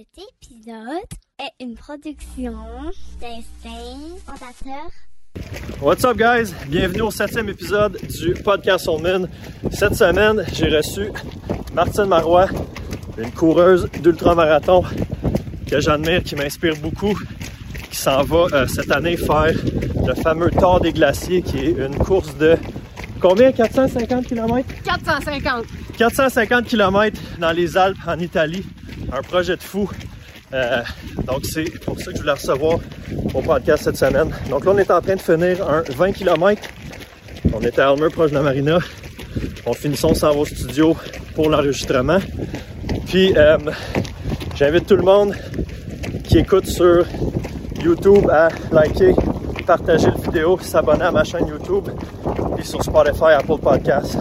Cet épisode est une production d'Instinct Fondateur. What's up, guys? Bienvenue au septième épisode du podcast Soulman. Cette semaine, j'ai reçu Martine Marois, une coureuse d'ultramarathon que j'admire, qui m'inspire beaucoup, qui s'en va euh, cette année faire le fameux Tour des Glaciers, qui est une course de combien? 450 km? 450. 450 km dans les Alpes en Italie. Un projet de fou. Euh, donc c'est pour ça que je voulais recevoir au podcast cette semaine. Donc là on est en train de finir un 20 km. On était à Almer proche de la marina. On finit on s'en va studio pour l'enregistrement. Puis euh, j'invite tout le monde qui écoute sur YouTube à liker, partager la vidéo, s'abonner à ma chaîne YouTube, puis sur Spotify, Apple Podcasts,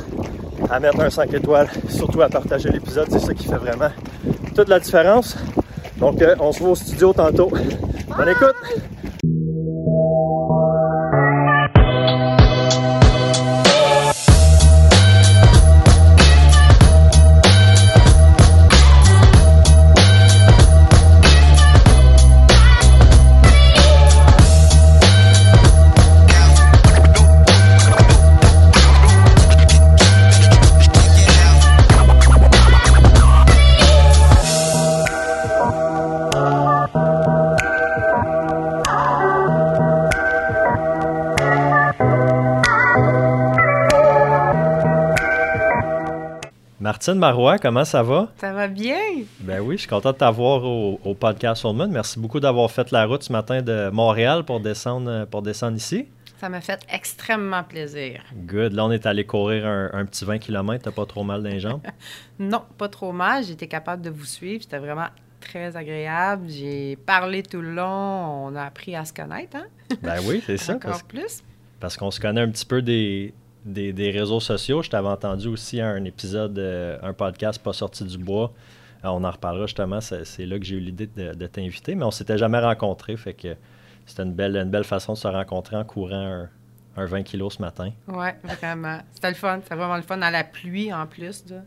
à mettre un 5 étoiles, surtout à partager l'épisode, c'est ça qui fait vraiment toute la différence. Donc euh, on se voit au studio tantôt. Bonne écoute! Martine Marois, comment ça va? Ça va bien? Ben oui, je suis content de t'avoir au, au podcast Soulman. Merci beaucoup d'avoir fait la route ce matin de Montréal pour descendre, pour descendre ici. Ça m'a fait extrêmement plaisir. Good. Là, on est allé courir un, un petit 20 km. T'as pas trop mal dans les jambes? Non, pas trop mal. J'étais capable de vous suivre. C'était vraiment très agréable. J'ai parlé tout le long. On a appris à se connaître, hein? Ben oui, c'est ça. Encore Parce, plus. parce qu'on se connaît un petit peu des, des, des réseaux sociaux. Je t'avais entendu aussi un épisode, euh, un podcast pas sorti du bois. Euh, on en reparlera justement. C'est là que j'ai eu l'idée de, de t'inviter, mais on s'était jamais rencontrés. Fait que c'était une belle, une belle façon de se rencontrer en courant un, un 20 kilos ce matin. Ouais, vraiment. C'était le fun. C'était vraiment le fun dans la pluie en plus. Là.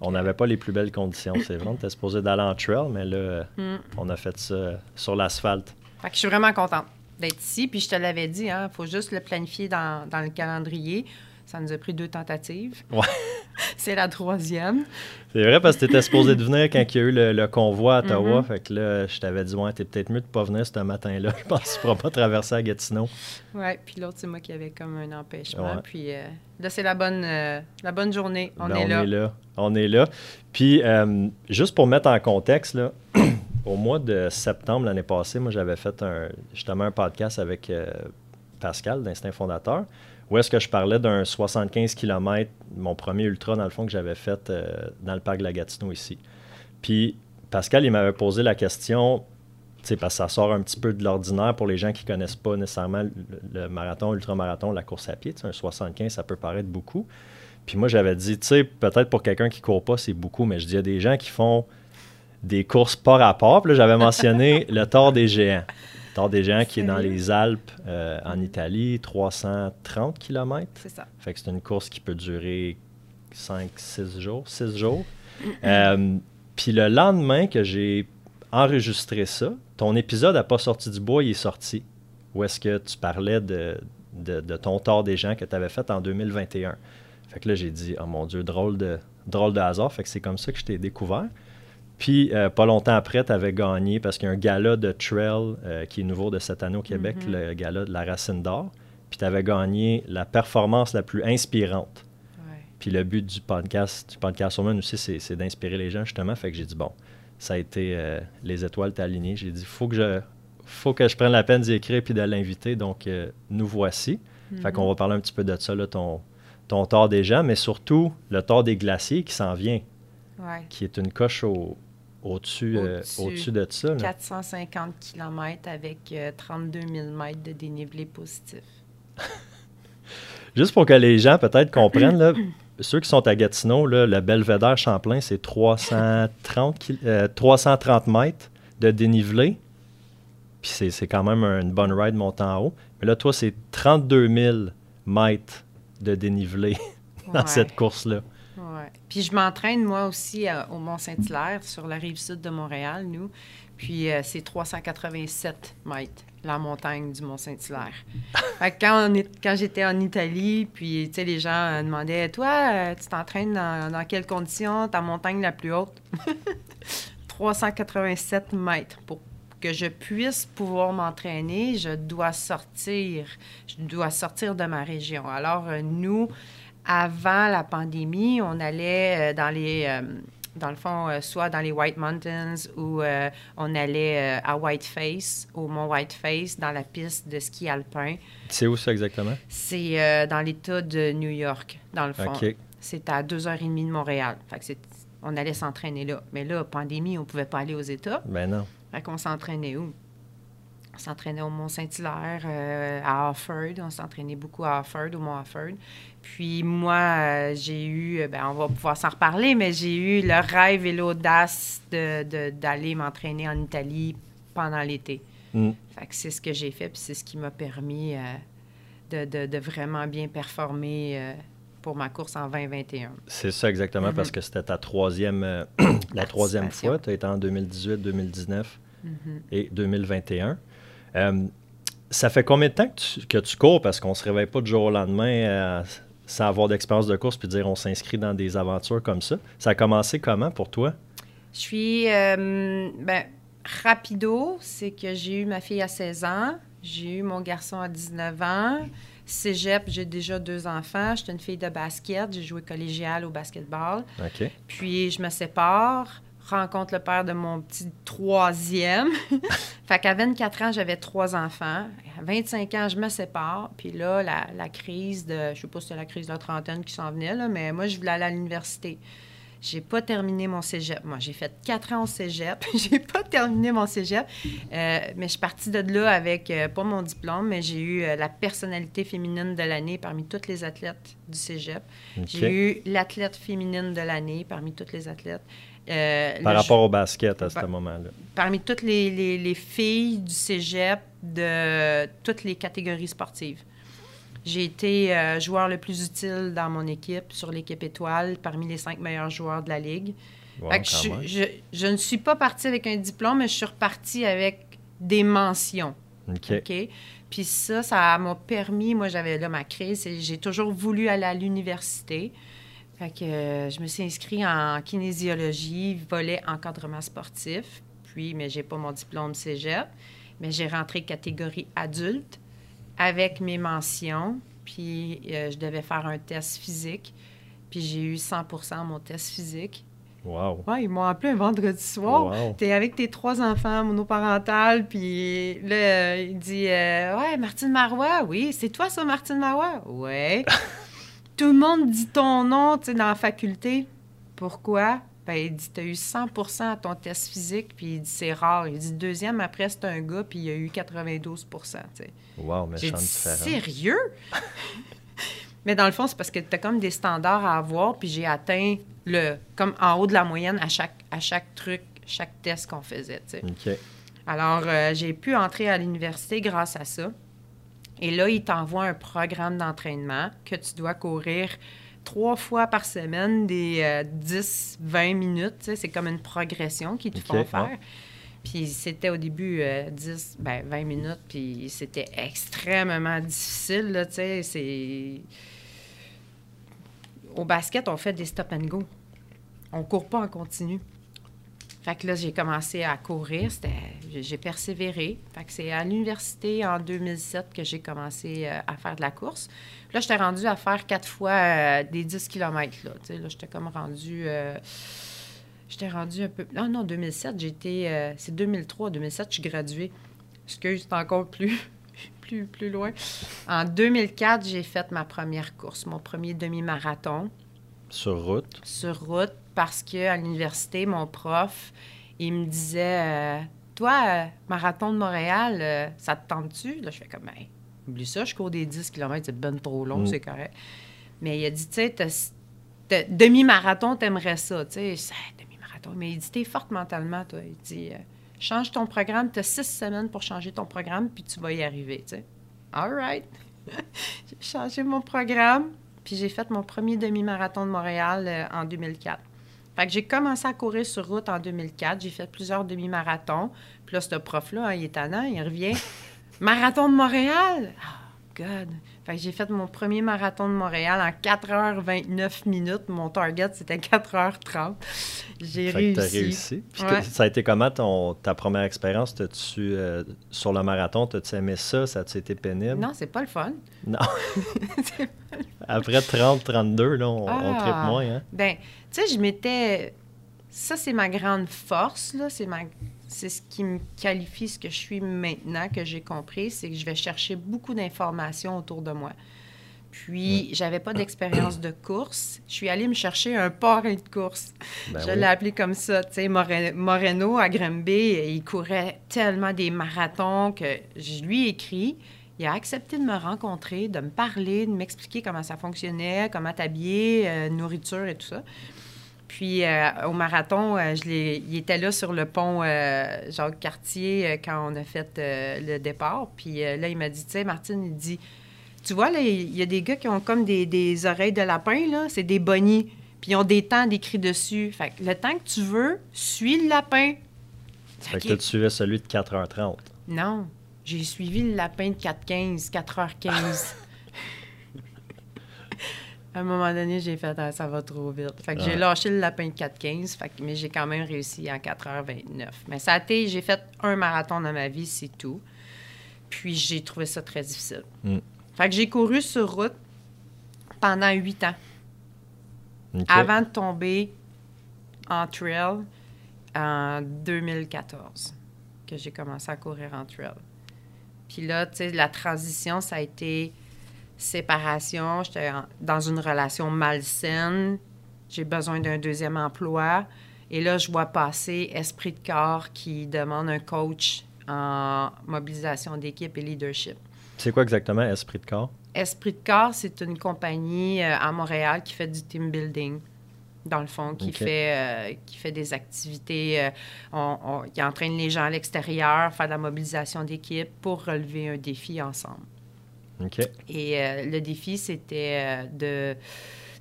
On n'avait pas les plus belles conditions, c'est vrai. On était supposé d'aller en trail, mais là, euh, Mm. on a fait ça sur l'asphalte. Fait que je suis vraiment contente d'être ici. Puis je te l'avais dit, il faut juste le planifier dans, dans le calendrier. Ça nous a pris deux tentatives. Ouais. C'est la troisième. C'est vrai parce que tu étais supposé de venir quand il y a eu le, le convoi à Ottawa. Mhm. Fait que là, je t'avais dit, ouais, t'es peut-être mieux de pas venir ce matin-là. Je pense que tu pourras pas traverser à Gatineau. Ouais, puis l'autre, c'est moi qui avais comme un empêchement. Ouais. Puis euh, là, c'est la bonne, euh, la bonne journée. On Ben, est là. On est là. On est là. Puis, euh, juste pour mettre en contexte, là, au mois de septembre l'année passée, moi, j'avais fait un, justement un podcast avec euh, Pascal d'Instinct Fondateur, où est-ce que je parlais d'un 75 km, mon premier ultra, dans le fond, que j'avais fait euh, dans le parc de la Gatineau ici. Puis, Pascal, il m'avait posé la question, parce que ça sort un petit peu de l'ordinaire pour les gens qui connaissent pas nécessairement le, le marathon, l'ultramarathon, la course à pied. Un 75, ça peut paraître beaucoup. Puis moi, j'avais dit, tu sais, peut-être pour quelqu'un qui court pas, c'est beaucoup, mais je dis, il y a des gens qui font des courses par rapport. Puis là, j'avais mentionné le Tour des Géants. Tour des Géants qui est dans Sérieux? les Alpes euh, en Italie, 330 km. C'est ça. Fait que c'est une course qui peut durer 5, 6 jours, 6 jours. Euh, Puis le lendemain que j'ai enregistré ça, ton épisode n'a pas sorti du bois, il est sorti. Où est-ce que tu parlais de, de, de ton tort des gens que tu avais fait en 2021. Fait que là, j'ai dit, oh mon Dieu, drôle de, drôle de hasard. Fait que c'est comme ça que je t'ai découvert. Puis, euh, pas longtemps après, tu avais gagné parce qu'il y a un gala de trail euh, qui est nouveau de cette année au Québec, Mhm. le gala de la Racine d'Or. Puis, tu avais gagné la performance la plus inspirante. Ouais. Puis, le but du podcast, du podcast Woman aussi, c'est, d'inspirer les gens, justement. Fait que j'ai dit, bon, ça a été euh, les étoiles t'as alignées. J'ai dit, faut que je faut que je prenne la peine d'y écrire puis de l'inviter. Donc, nous voici. Fait qu'on va parler un petit peu de ça, là, ton, ton tort des gens, mais surtout le tort des glaciers qui s'en vient, Ouais. qui est une coche au, au-dessus, euh, Au-dessus. au-dessus de ça. là. 450 km avec euh, 32 000 mètres de dénivelé positif. Juste pour que les gens peut-être comprennent, là, ceux qui sont à Gatineau, là, le Belvédère Champlain, c'est 330, kil- euh, 330 mètres de dénivelé. Puis c'est, c'est quand même une bonne ride montant en haut. Mais là, toi, c'est 32 000 mètres de dénivelé dans Ouais. cette course-là. Ouais. Puis je m'entraîne moi aussi au Mont-Saint-Hilaire, sur la rive sud de Montréal, nous. Puis euh, c'est 387 mètres, la montagne du Mont-Saint-Hilaire. Fait que quand, on est- quand j'étais en Italie, puis tu sais, les gens euh, demandaient Toi, euh, tu t'entraînes dans, dans quelles conditions? Ta montagne la plus haute 387 mètres. Pour que je puisse pouvoir m'entraîner, je dois sortir. Je dois sortir de ma région. Alors, euh, nous, avant la pandémie, on allait euh, dans les. euh, dans le fond, euh, soit dans les White Mountains ou euh, on allait euh, à Whiteface, au mont Whiteface, dans la piste de ski alpin. C'est où ça exactement? C'est dans l'État de New York, dans le fond. OK. C'est à deux heures et demie de Montréal. Fait que on allait s'entraîner là. Mais là, pandémie, on ne pouvait pas aller aux États. Ben non. Fait qu'on s'entraînait où? On s'entraînait au Mont-Saint-Hilaire, à Offord. On s'entraînait beaucoup à Offord, au Mont Offord. Puis moi, euh, j'ai eu, euh, ben, on va pouvoir s'en reparler, mais j'ai eu le rêve et l'audace de- de- d'aller m'entraîner en Italie pendant l'été. Mm. Fait que c'est ce que j'ai fait, puis c'est ce qui m'a permis euh, de, de- vraiment bien performer euh, pour ma course en 2021. C'est ça exactement, Mhm. parce que c'était ta troisième, euh, la troisième fois. Tu as été en 2018, 2019 Mhm. et 2021. Euh, ça fait combien de temps que tu, que tu cours? Parce qu'on ne se réveille pas du jour au lendemain sans avoir d'expérience de course puis dire on s'inscrit dans des aventures comme ça. Ça a commencé comment pour toi? Je suis, euh, ben, rapido, c'est que j'ai eu ma fille à 16 ans, j'ai eu mon garçon à 19 ans. Cégep, j'ai déjà deux enfants. J'étais une fille de basket. J'ai joué collégial au basketball. OK. Puis je me sépare, rencontre le père de mon petit troisième. fait qu'à 24 ans, j'avais trois enfants. À 25 ans, je me sépare. Puis là, la, la crise de, je sais pas si c'était la crise de la trentaine qui s'en venait, là, mais moi, je voulais aller à l'université. J'ai pas terminé mon cégep. Moi, j'ai fait quatre ans au cégep. j'ai pas terminé mon cégep. Euh, mais je suis partie de là avec, euh, pas mon diplôme, mais j'ai eu euh, la personnalité féminine de l'année parmi toutes les athlètes du cégep. J'ai eu l'athlète féminine de l'année parmi toutes les athlètes. Euh, Par rapport au basket à ce moment-là. parmi toutes les, les- les filles du cégep de toutes les catégories sportives. J'ai été euh, joueur le plus utile dans mon équipe, sur l'équipe étoile, parmi les cinq meilleurs joueurs de la Ligue. Wow, Fait que quand je, même. je- je ne suis pas partie avec un diplôme, mais je suis repartie avec des mentions. OK? Puis ça, ça m'a permis, moi j'avais là ma crise, et j'ai toujours voulu aller à l'université. Fait que euh, je me suis inscrite en kinésiologie, volet encadrement sportif. Puis, mais j'ai pas mon diplôme cégep. Mais j'ai rentré catégorie adulte avec mes mentions. Puis euh, je devais faire un test physique. Puis j'ai eu 100 à mon test physique. Wow. Ouais, ils m'ont appelé un vendredi soir. Wow. T'es avec tes trois enfants monoparentales, puis là, il dit euh, Ouais, Martine Marois, oui, c'est toi ça, Martine Marois Ouais. Tout le monde dit ton nom, tu sais, dans la faculté. Pourquoi? Ben, il dit T'as eu 100% à ton test physique, puis il dit C'est rare. Il dit Deuxième, après, c'est un gars, puis il a eu 92 tu sais. Wow, méchante dit différence. Sérieux? Mais dans le fond, c'est parce que tu as comme des standards à avoir, puis j'ai atteint le comme en haut de la moyenne à chaque, à chaque truc, chaque test qu'on faisait. tu sais. OK. Alors, euh, j'ai pu entrer à l'université grâce à ça. Et là, ils t'envoient un programme d'entraînement que tu dois courir trois fois par semaine, des 10-20 minutes. tu sais. C'est comme une progression qu'ils te font ouais. faire. Puis c'était au début euh, 10, ben 20 minutes, puis c'était extrêmement difficile, là, tu sais. C'est... Au basket, on fait des stop and go. On court pas en continu. Fait que là, j'ai commencé à courir. J'ai- persévéré. Fait que c'est à l'université en 2007 que j'ai commencé euh, à faire de la course. Là, j'étais rendue à faire quatre fois euh, des 10 km. Là, là j'étais comme rendue... euh, j'étais rendue un peu... Non, non, 2007, j'étais... c'est 2003, 2007, je suis graduée. Excuse, c'est encore plus, plus, plus loin. En 2004, j'ai fait ma première course, mon premier demi-marathon Sur route? sur route parce que à l'université, mon prof, il me disait euh, Toi, euh, marathon de Montréal, euh, ça te tente-tu? Là, je fais comme ben, oublie ça, je cours des 10 km, c'est ben trop long, Mm. c'est correct. Mais il a dit Tu sais, t'as- t'as- demi-marathon, t'aimerais ça. Tu sais, C'est, demi-marathon. Mais il dit T'es forte mentalement, toi. Il dit Change ton programme, tu as six semaines pour changer ton programme, puis tu vas y arriver. Tu sais. All right. J'ai changé mon programme. Puis j'ai fait mon premier demi-marathon de Montréal en 2004. Fait que j'ai commencé à courir sur route en 2004. J'ai fait plusieurs demi-marathons. Puis là, ce prof-là, hein, il est tannant, il revient. Marathon de Montréal! Oh, God! Fait que j'ai fait mon premier marathon de Montréal en 4h29 minutes. Mon target, c'était 4h30. J'ai que t'as réussi. réussi. Puis Ouais. ça a été comment ton, ta première expérience? T'as-tu, euh, sur le marathon, t'as-tu aimé ça? Ça a-tu été pénible? Non, c'est pas le fun. Non. Après 30-32, là, on, on Ah. tripe moins. Hein? Ben, tu sais, je m'étais. Ça, c'est ma grande force, là. C'est ma... C'est ce qui me qualifie ce que je suis maintenant, que j'ai compris, c'est que je vais chercher beaucoup d'informations autour de moi. Puis, j'avais pas d'expérience de course. Je suis allée me chercher un parrain de course. Ben je oui. l'ai appelé comme ça. Tu sais, More- Moreno, à Granby, il courait tellement des marathons que je lui ai écrit. Il a accepté de me rencontrer, de me parler, de m'expliquer comment ça fonctionnait, comment t'habiller, euh, nourriture et tout ça. Puis euh, au marathon, euh, je il était là sur le pont euh, Jacques-Cartier euh, quand on a fait le départ. Puis là, il m'a dit, tu sais, Martine, il dit, tu vois, là, il y a des gars qui ont comme des, des oreilles de lapin, là, c'est des bonnies. Puis ils ont des temps d'écrit dessus. Fait que le temps que tu veux, suis le lapin. Fait que tu suivais celui de 4h30. Non, j'ai suivi le lapin de 4h15, 4h15. À un moment donné, j'ai fait Ah, ça va trop vite. Fait que j'ai lâché le lapin de 4h15, fait que- mais j'ai quand même réussi en 4h29. Mais ça a été, j'ai fait un marathon dans ma vie, c'est tout. Puis j'ai trouvé ça très difficile. Mm. Fait que j'ai couru sur route pendant huit ans avant de tomber en trail en 2014, que j'ai commencé à courir en trail. Puis là, tu sais, la transition, ça a été séparation. J'étais dans une relation malsaine. J'ai besoin d'un deuxième emploi. Et là, je vois passer Esprit de corps qui demande un coach en mobilisation d'équipe et leadership. C'est quoi exactement Esprit de corps? Esprit de corps, c'est une compagnie euh, à Montréal qui fait du team building, dans le fond, qui, fait, euh, qui fait des activités, euh, on- on- qui entraîne les gens à l'extérieur, faire de la mobilisation d'équipe pour relever un défi ensemble. Et euh, le défi, c'était euh, de,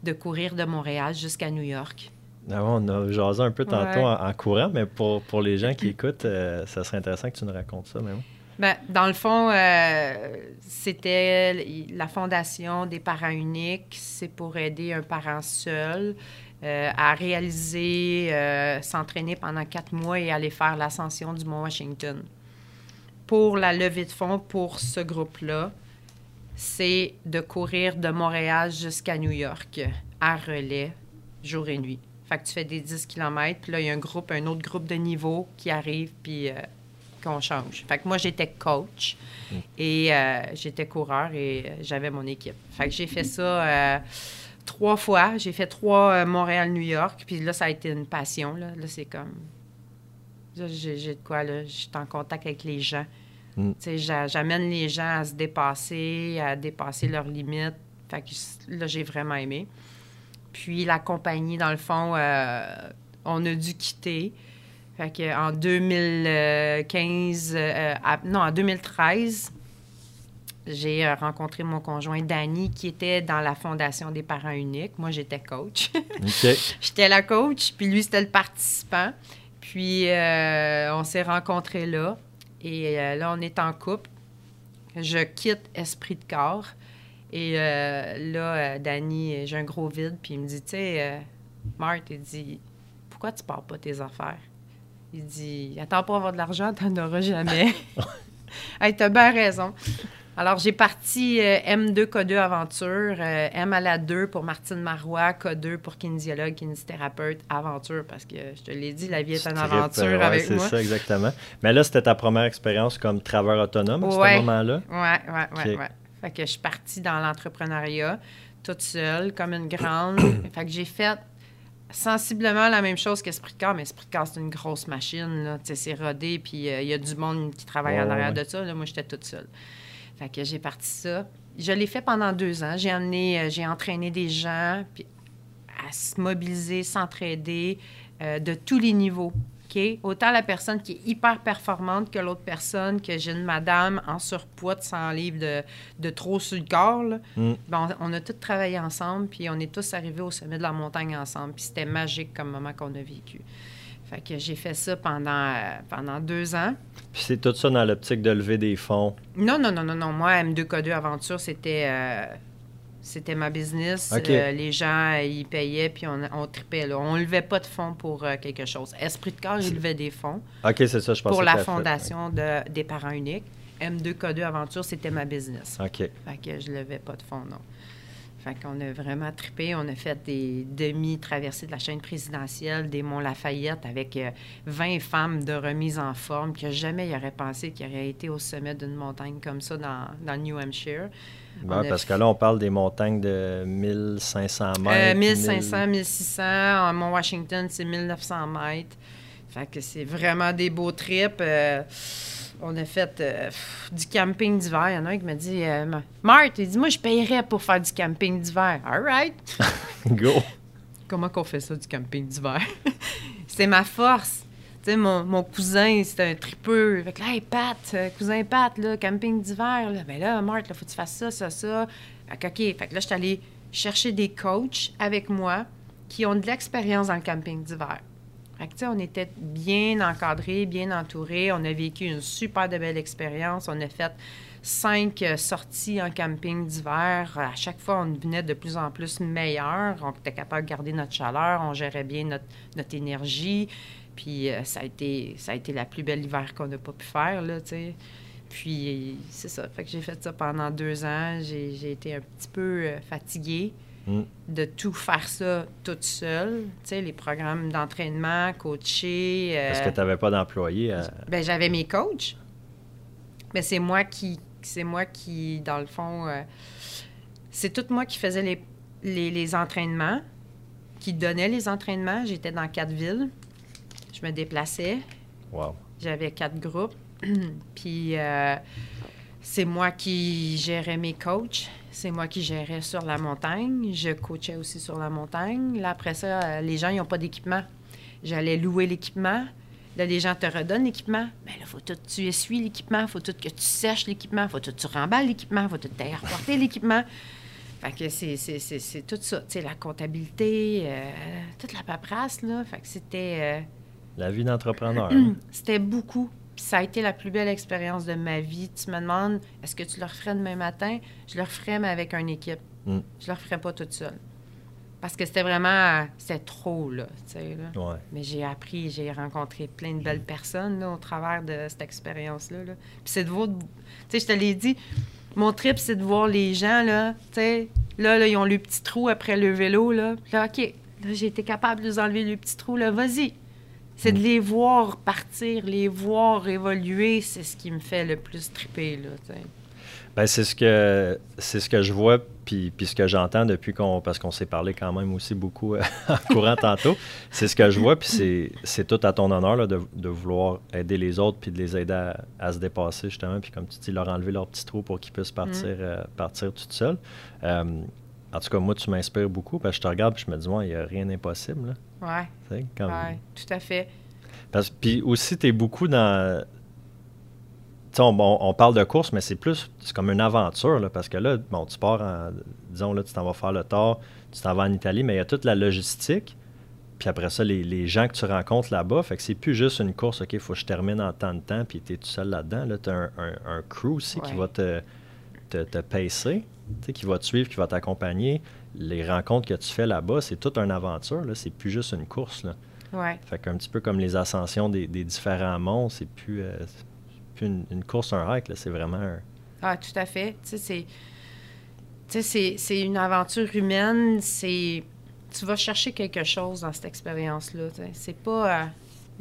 de courir de Montréal jusqu'à New York. Ah on a jasé un peu tantôt Ouais. en, en courant, mais pour, pour les gens qui écoutent, euh, ça serait intéressant que tu nous racontes ça, même. Ben, dans le fond, euh, c'était la fondation des parents uniques. C'est pour aider un parent seul euh, à réaliser, euh, s'entraîner pendant quatre mois et aller faire l'ascension du Mont Washington. Pour la levée de fonds pour ce groupe-là, c'est de courir de Montréal jusqu'à New York à relais, jour et nuit. Fait que tu fais des 10 km, puis là, il y a un groupe, un autre groupe de niveau qui arrive, puis euh, qu'on change. Fait que moi, j'étais coach et euh, j'étais coureur et euh, j'avais mon équipe. Fait que j'ai fait ça euh, trois fois. J'ai fait trois Montréal-New York, puis là, ça a été une passion. Là, Là, c'est comme... là, j'ai j'ai de quoi, là? Je suis en contact avec les gens. Mm. J'amène les gens à se dépasser, à dépasser leurs limites. Fait que là, j'ai vraiment aimé. Puis la compagnie, dans le fond, euh, on a dû quitter. Fait que en 2015, euh, à- non, en 2013, j'ai euh, rencontré mon conjoint Danny qui était dans la fondation des parents uniques. Moi, j'étais coach. J'étais la coach, puis lui, c'était le participant. Puis euh, on s'est rencontrés là. Et euh, là, on est en couple. Je quitte Esprit de corps. Et euh, là, euh, Danny, j'ai un gros vide. Puis il me dit, tu sais, euh, Marthe, il dit, pourquoi tu pars pas tes affaires? Il dit, attends pas avoir de l'argent, t'en auras jamais. hey, t'as bien raison. Alors, j'ai parti euh, M2 K2 Aventure, euh, M à la 2 pour Martine Marois, K2 pour kinésiologue, kinésithérapeute, aventure, parce que je te l'ai dit, la vie est une aventure ouais, avec c'est moi. ça, exactement. Mais là, c'était ta première expérience comme travailleur autonome à ce moment-là? Ouais, ouais, Ok. ouais. Fait que je suis partie dans l'entrepreneuriat toute seule, comme une grande. fait que j'ai fait sensiblement la même chose qu'Esprit de corps, mais Esprit de corps, c'est une grosse machine, là. Tu sais, c'est rodé, puis euh, il y a du monde qui travaille en arrière de ça. Là, moi, j'étais toute seule. Fait que j'ai parti ça. Je l'ai fait pendant deux ans. J'ai amené, euh, j'ai entraîné des gens puis à se mobiliser, s'entraider euh, de tous les niveaux OK? Autant la personne qui est hyper performante que l'autre personne, que j'ai une madame en surpoids de 100 livres de, de trop sur le corps. là. Mm. Ben, on, on a tous travaillé ensemble, puis on est tous arrivés au sommet de la montagne ensemble. Puis c'était magique comme moment qu'on a vécu. Fait que j'ai fait ça pendant, euh, pendant deux ans. Puis c'est tout ça dans l'optique de lever des fonds? Non, non, non, non, non. Moi, M2K2 Aventure, c'était euh, c'était ma business. Euh, les gens, ils payaient, puis on, on tripait. Là. On ne levait pas de fonds pour euh, quelque chose. Esprit de corps, il levait des fonds OK, c'est ça, je pense pour la fondation de, des parents uniques. M2K2 Aventure, c'était ma business. OK. Fait que je levais pas de fonds, non. Fait qu'on a vraiment trippé. On a fait des demi-traversées de la chaîne présidentielle des Monts-Lafayette avec euh, 20 femmes de remise en forme que jamais il aurait pensé qu'il aurait été au sommet d'une montagne comme ça dans, dans le New Hampshire. Ouais, On a parce que là, on parle des montagnes de 1500 mètres. Euh, 1000 1500, 1600. À Mont-Washington, c'est 1900 mètres. Fait que c'est vraiment des beaux trips. Euh, on a fait euh, pff, du camping d'hiver. Il y en a un qui m'a dit euh, Marthe, il dit Moi, je payerais pour faire du camping d'hiver. All right. Go! Comment qu'on fait ça, du camping d'hiver? c'est ma force. Tu sais, mon, mon cousin, c'est un tripeux. Fait que là, hey, Pat, euh, cousin Pat, là, camping d'hiver. Là. Ben là, Marthe, il faut que tu fasses ça, ça, ça. Fait que, OK. Fait que là, je suis allée chercher des coachs avec moi qui ont de l'expérience dans le camping d'hiver. On était bien encadrés, bien entourés. On a vécu une super de belle expérience. On a fait cinq euh, sorties en camping d'hiver. À chaque fois, on devenait de plus en plus meilleur. On était capable de garder notre chaleur. On gérait bien notre, notre énergie. Puis euh, ça, a été, ça la plus belle hiver qu'on n'a pas pu faire, là. Puis c'est ça. J'ai fait ça pendant deux ans. J'ai j'ai été un petit peu euh, fatiguée Mm. de tout faire ça toute seule. Tu sais, les programmes d'entraînement, coacher. euh, Parce que tu n'avais pas d'employé. à- ben, j'avais mes coachs. Mais c'est moi qui, c'est moi qui, dans le fond, euh, c'est tout moi qui faisais les, les, les entraînements, qui donnait les entraînements. J'étais dans quatre villes. Je me déplaçais. Wow. J'avais quatre groupes. Puis euh, c'est moi qui gérais mes coachs. C'est moi qui gérais sur la montagne. Je coachais aussi sur la montagne. Là, après ça, euh, les gens, ils n'ont pas d'équipement. J'allais louer l'équipement. Là, les gens te redonnent l'équipement. Mais là, faut tout que tu essuies l'équipement. faut tout que tu sèches l'équipement. faut tout que tu remballes l'équipement. faut tout que tu ailles reporter l'équipement. Fait que c'est, c'est, c'est, c'est tout ça. Tu sais, la comptabilité, euh, toute la paperasse, là. Fait que c'était... euh, La vie d'entrepreneur. c'était beaucoup. Puis ça a été la plus belle expérience de ma vie. Tu me demandes, est-ce que tu le referais demain matin? Je le referais, mais avec une équipe. Mm. Je le referais pas toute seule. Parce que c'était vraiment, c'était trop, là, tu sais, là. Ouais. Mais j'ai appris, j'ai rencontré plein de belles personnes, là, au travers de cette expérience-là, là. Puis c'est de voir, tu sais, je te l'ai dit, mon trip, c'est de voir les gens, là, tu sais, là, là, ils ont le petit trou après le vélo, là. Puis là, OK, là, j'ai été capable de les enlever le petit trou, là, vas-y. C'est de les voir partir, les voir évoluer, c'est ce qui me fait le plus triper, là. Ben, c'est ce que c'est ce que je vois puis, puis ce que j'entends depuis qu'on parce qu'on s'est parlé quand même aussi beaucoup euh, en courant tantôt. C'est ce que je vois puis c'est, c'est tout à ton honneur là, de, de vouloir aider les autres puis de les aider à, à se dépasser justement puis comme tu dis leur enlever leur petit trou pour qu'ils puissent partir euh, partir tout seuls. Euh, en tout cas moi tu m'inspires beaucoup parce que je te regarde puis je me dis moi il n'y a rien d'impossible là. Ouais, comme- tout à fait. Parce, puis aussi, tu es beaucoup dans. Tu sais, on, on- on parle de course, mais c'est plus. C'est comme une aventure, là, parce que là, bon, tu pars en. Disons, là, tu t'en vas faire le tour, tu t'en vas en Italie, mais il y a toute la logistique. Puis après ça, les, les gens que tu rencontres là-bas, fait que c'est plus juste une course, OK, il faut que je termine en temps de temps, puis tu es tout seul là-dedans. Là, tu as un, un- un crew aussi qui va te, te, te pacer, qui va te suivre, qui va t'accompagner. Les rencontres que tu fais là-bas, c'est toute une aventure, là, c'est plus juste une course. Là. Ouais. Fait qu'un petit peu comme les ascensions des, des différents monts, c'est plus, euh, plus une, une course, un hike, là, c'est vraiment un... Ah, tout à fait. Tu sais, c'est. C'est- c'est une aventure humaine. C'est. Tu vas chercher quelque chose dans cette expérience-là. C'est pas. euh,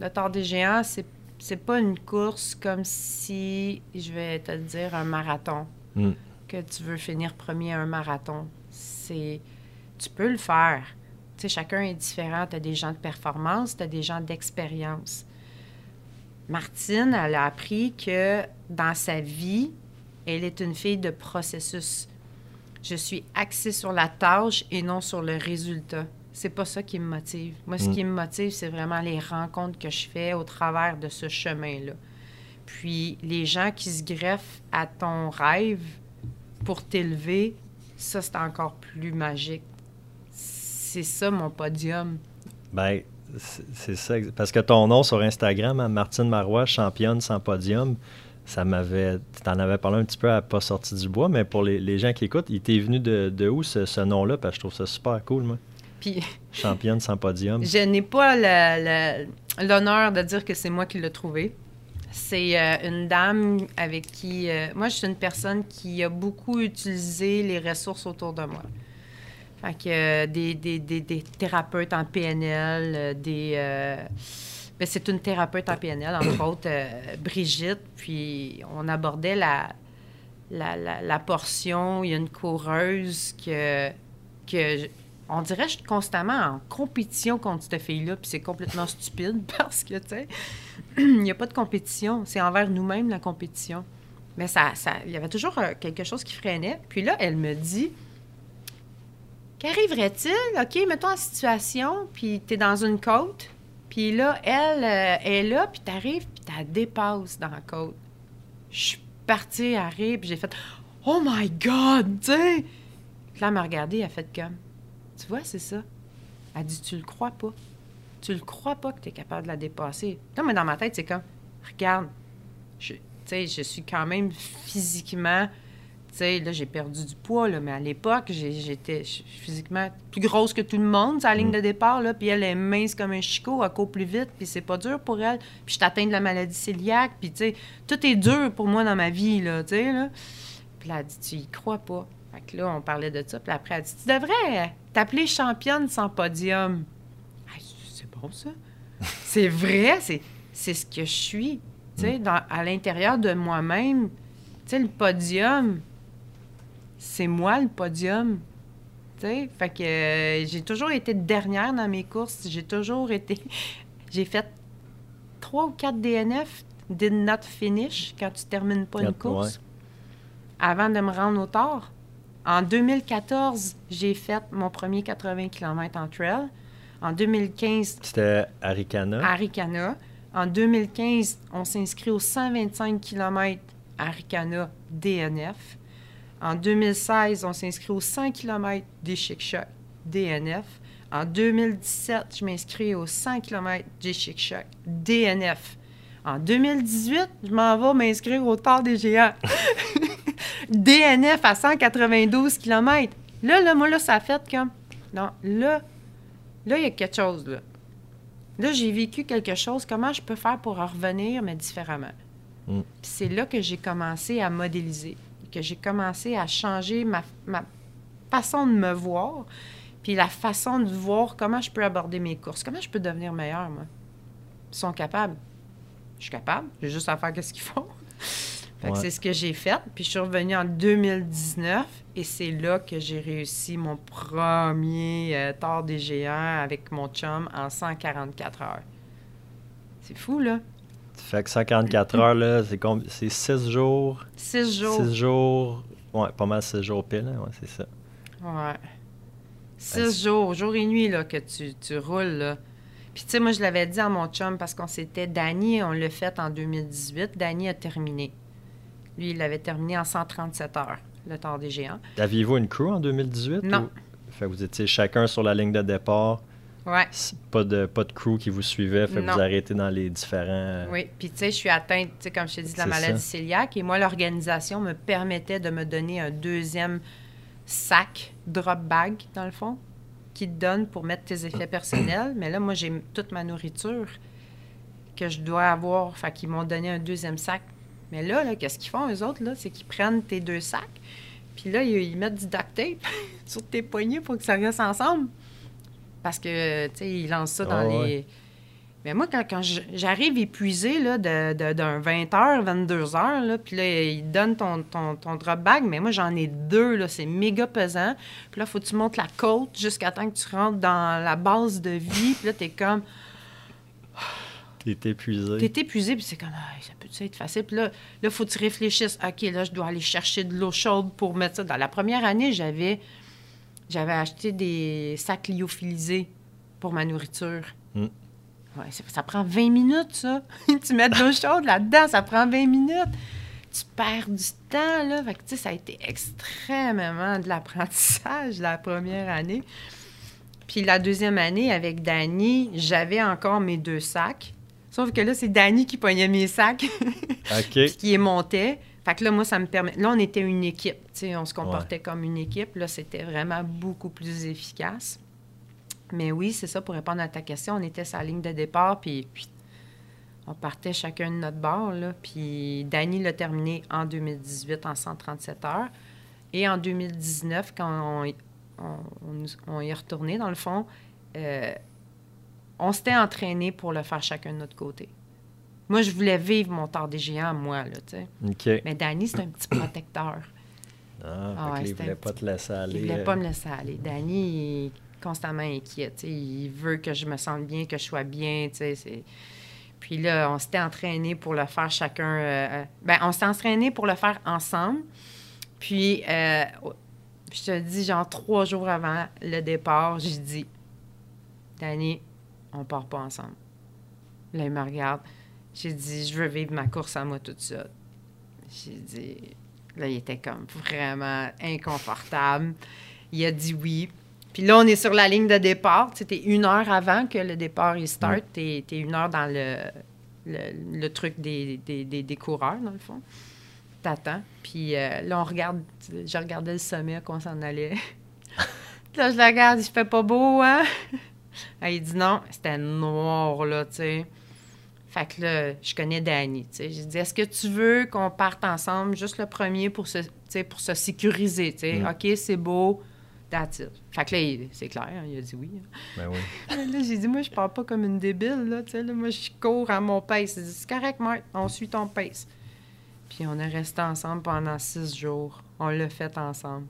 le Tour des Géants, c'est. C'est pas une course comme si, je vais te le dire, un marathon. Mm. Que tu veux finir premier à un marathon. C'est. Tu peux le faire. Tu sais, chacun est différent. Tu as des gens de performance, tu as des gens d'expérience. Martine, elle a appris que dans sa vie, elle est une fille de processus. Je suis axée sur la tâche et non sur le résultat. c'est pas ça qui me motive. Moi, ce Mm. qui me motive, c'est vraiment les rencontres que je fais au travers de ce chemin-là. Puis les gens qui se greffent à ton rêve pour t'élever, ça, c'est encore plus magique. C'est ça, mon podium. Ben, c'est ça. Parce que ton nom sur Instagram, hein, Martine Marois, championne sans podium, ça m'avait. Tu en avais parlé un petit peu à Pas sorti du bois, mais pour les, les gens qui écoutent, il t'est venu de, de où ce, ce nom-là? Parce que je trouve ça super cool, moi. Puis Championne sans podium. Je n'ai pas l'honneur de dire que c'est moi qui l'ai trouvé. C'est euh, une dame avec qui... euh, moi, je suis une personne qui a beaucoup utilisé les ressources autour de moi. Fait que euh, des, des- des- des thérapeutes en PNL, des... ben, c'est une thérapeute en PNL, entre autres, Brigitte. Puis on abordait la, la, la- la portion. Il y a une coureuse que, on dirait que je suis constamment en compétition contre cette fille-là, puis c'est complètement stupide parce que, tu sais, il n'y a pas de compétition. C'est envers nous-mêmes, la compétition. Mais ça, ça, il y avait toujours euh, quelque chose qui freinait. Puis là, elle me dit Qu'arriverait-il, OK, mettons en situation, puis tu es dans une côte, puis là, elle euh, est là, puis tu arrives, puis tu dépasses dans la côte. Je suis partie à rire, puis j'ai fait Oh my God, tu sais! Puis là, elle m'a regardé, elle a fait comme Tu vois, c'est ça. Elle dit Tu le crois pas. Tu le crois pas que tu es capable de la dépasser. Non, mais dans ma tête, c'est comme Regarde, je, tu sais, je suis quand même physiquement. Tu sais, là, j'ai perdu du poids, là, mais à l'époque, j'étais physiquement plus grosse que tout le monde, la ligne de départ, là, puis elle est mince comme un chicot, elle court plus vite, puis c'est pas dur pour elle. Puis je suis atteinte de la maladie cœliaque, puis tu sais, tout est dur pour moi dans ma vie, là, tu sais, là. Puis là, elle dit, tu y crois pas. Fait que là, on parlait de ça, puis après, elle dit, tu devrais t'appeler championne sans podium. Ah, c'est bon, ça. c'est vrai, c'est, ce que je suis. Tu sais, dans- à l'intérieur de moi-même, tu sais, le podium, c'est moi le podium. Tu sais, fait que euh, j'ai toujours été dernière dans mes courses. J'ai toujours été. J'ai fait trois ou quatre DNF, did not finish, quand tu termines pas une course, avant de me rendre au tort. En 2014, j'ai fait mon premier 80 km en trail. En 2015, C'était Aricana. à Ricana. En 2015, on s'inscrit aux 125 km à Ricana DNF. En 2016, on s'inscrit aux 100 km des Chic Choc DNF. En 2017, je m'inscris aux 100 km des DNF. En 2018, je m'en vais m'inscrire au Tard des Géants. DNF à 192 km. Là, là, moi, là, ça a fait comme... Non, là, là, il y a quelque chose, là. Là, j'ai vécu quelque chose. Comment je peux faire pour en revenir, mais différemment? Mm. Puis c'est là que j'ai commencé à modéliser, que j'ai commencé à changer ma, ma façon de me voir, puis la façon de voir comment je peux aborder mes courses, comment je peux devenir meilleur, moi. Ils sont capables. Je suis capable. J'ai juste à faire ce qu'ils font. Ouais. c'est ce que j'ai fait. Puis je suis revenue en 2019 et c'est là que j'ai réussi mon premier euh, tort des géants avec mon chum en 144 heures. C'est fou, là. Fait que 144 heures, là, c'est com- c'est 6 jours. Six jours. 6 jours. Ouais, pas mal 6 jours pile, hein, ouais, c'est ça. Ouais. Six Ben, jours, jour et nuit, là, que tu, tu roules, là. Puis, tu sais, moi, je l'avais dit à mon chum parce qu'on s'était... Danny, on l'a fait en 2018. Danny a terminé. Lui, il avait terminé en 137 heures, le temps des géants. Aviez-vous une crew en 2018? Non. ou- Fait que vous étiez chacun sur la ligne de départ? Ouais. s- Pas de, pas de crew qui vous suivait. Fait que Non. vous arrêtez dans les différents. Oui, puis tu sais, je suis atteinte, tu sais, comme je t'ai dit, de la maladie ça. cœliaque. Et moi, l'organisation me permettait de me donner un deuxième sac, drop bag, dans le fond, qui te donne pour mettre tes effets personnels. Mais là, moi, j'ai toute ma nourriture que je dois avoir. Fait qu'ils m'ont donné un deuxième sac. Mais là, là qu'est-ce qu'ils font, eux autres, là? C'est qu'ils prennent tes deux sacs, puis là, ils, mettent du duct tape sur tes poignets pour que ça reste ensemble. Parce que, tu sais, ils lancent ça dans Ah ouais. les... Mais moi, quand, quand j'arrive épuisé là, de, de- d'un 20h, 22h, là, puis là, ils donnent ton, ton, ton drop bag, mais moi, j'en ai deux, là, c'est méga pesant. Puis là, faut que tu montes la côte jusqu'à temps que tu rentres dans la base de vie. Puis là, t'es comme, T'es épuisé. t'es épuisé, puis c'est comme, Ah, ça peut être facile. Puis là, là, faut que tu réfléchisses. OK, là, je dois aller chercher de l'eau chaude pour mettre ça. Dans la première année, j'avais, j'avais acheté des sacs lyophilisés pour ma nourriture. Mm. Ouais, ça, ça prend 20 minutes, ça. tu mets de l'eau chaude là-dedans, ça prend 20 minutes. Tu perds du temps, là. Fait que, ça a été extrêmement de l'apprentissage la première année. Puis la deuxième année, avec Danny, j'avais encore mes deux sacs. Sauf que là, c'est Danny qui pognait mes sacs, OK. puis qui les montait. Fait que là, moi, ça me permet... Là, on était une équipe, tu sais, on se comportait comme une équipe. Là, c'était vraiment beaucoup plus efficace. Mais oui, c'est ça, pour répondre à ta question, on était la ligne de départ, puis, puis on partait chacun de notre bord, là. Puis Danny l'a terminé en 2018 en 137 heures. Et en 2019, quand on, on- on- on y est retourné, dans le fond, euh, on s'était entraîné pour le faire chacun de notre côté. Moi, je voulais vivre mon tard des géants, moi, là, tu sais. Mais Danny, c'est un petit protecteur. Ah, Ah ouais, il voulait pas te laisser aller. Il voulait euh, pas me laisser aller. Danny, il est constamment inquiet. tu sais. Il veut que je me sente bien, que je sois bien. tu sais, c'est- Puis là, on s'était entraîné pour le faire chacun. euh, euh, ben, on s'était entraîné pour le faire ensemble. Puis, euh, je te dis, genre trois jours avant le départ, j'ai dit Danny, on part pas ensemble. Là, il me regarde. J'ai dit, je veux vivre ma course à moi toute seule. J'ai dit, là, il était comme vraiment inconfortable. Il a dit oui. Puis là, on est sur la ligne de départ. C'était une heure avant que le départ il start. T'es es une heure dans le, le, le truc des, des, des, des coureurs, dans le fond. T'attends. Puis euh, là, on regarde. Je regardais le sommet qu'on s'en allait. là, je le regarde. Il fait pas beau, hein? Il dit non. C'était noir, là, tu sais. Fait que là, je connais Danny, tu sais. J'ai dit, est-ce que tu veux qu'on parte ensemble, juste le premier pour se, pour se sécuriser, tu sais? Mm. OK, c'est beau, that's it. Fait que là, c'est clair, hein, il a dit oui. hein. Ben oui. Là, j'ai dit, moi, je pars pas comme une débile, là, tu sais. là. moi, je cours à mon pace. Il dit, c'est correct, Marc, on suit ton pace. Puis on est resté ensemble pendant six jours. On l'a fait ensemble.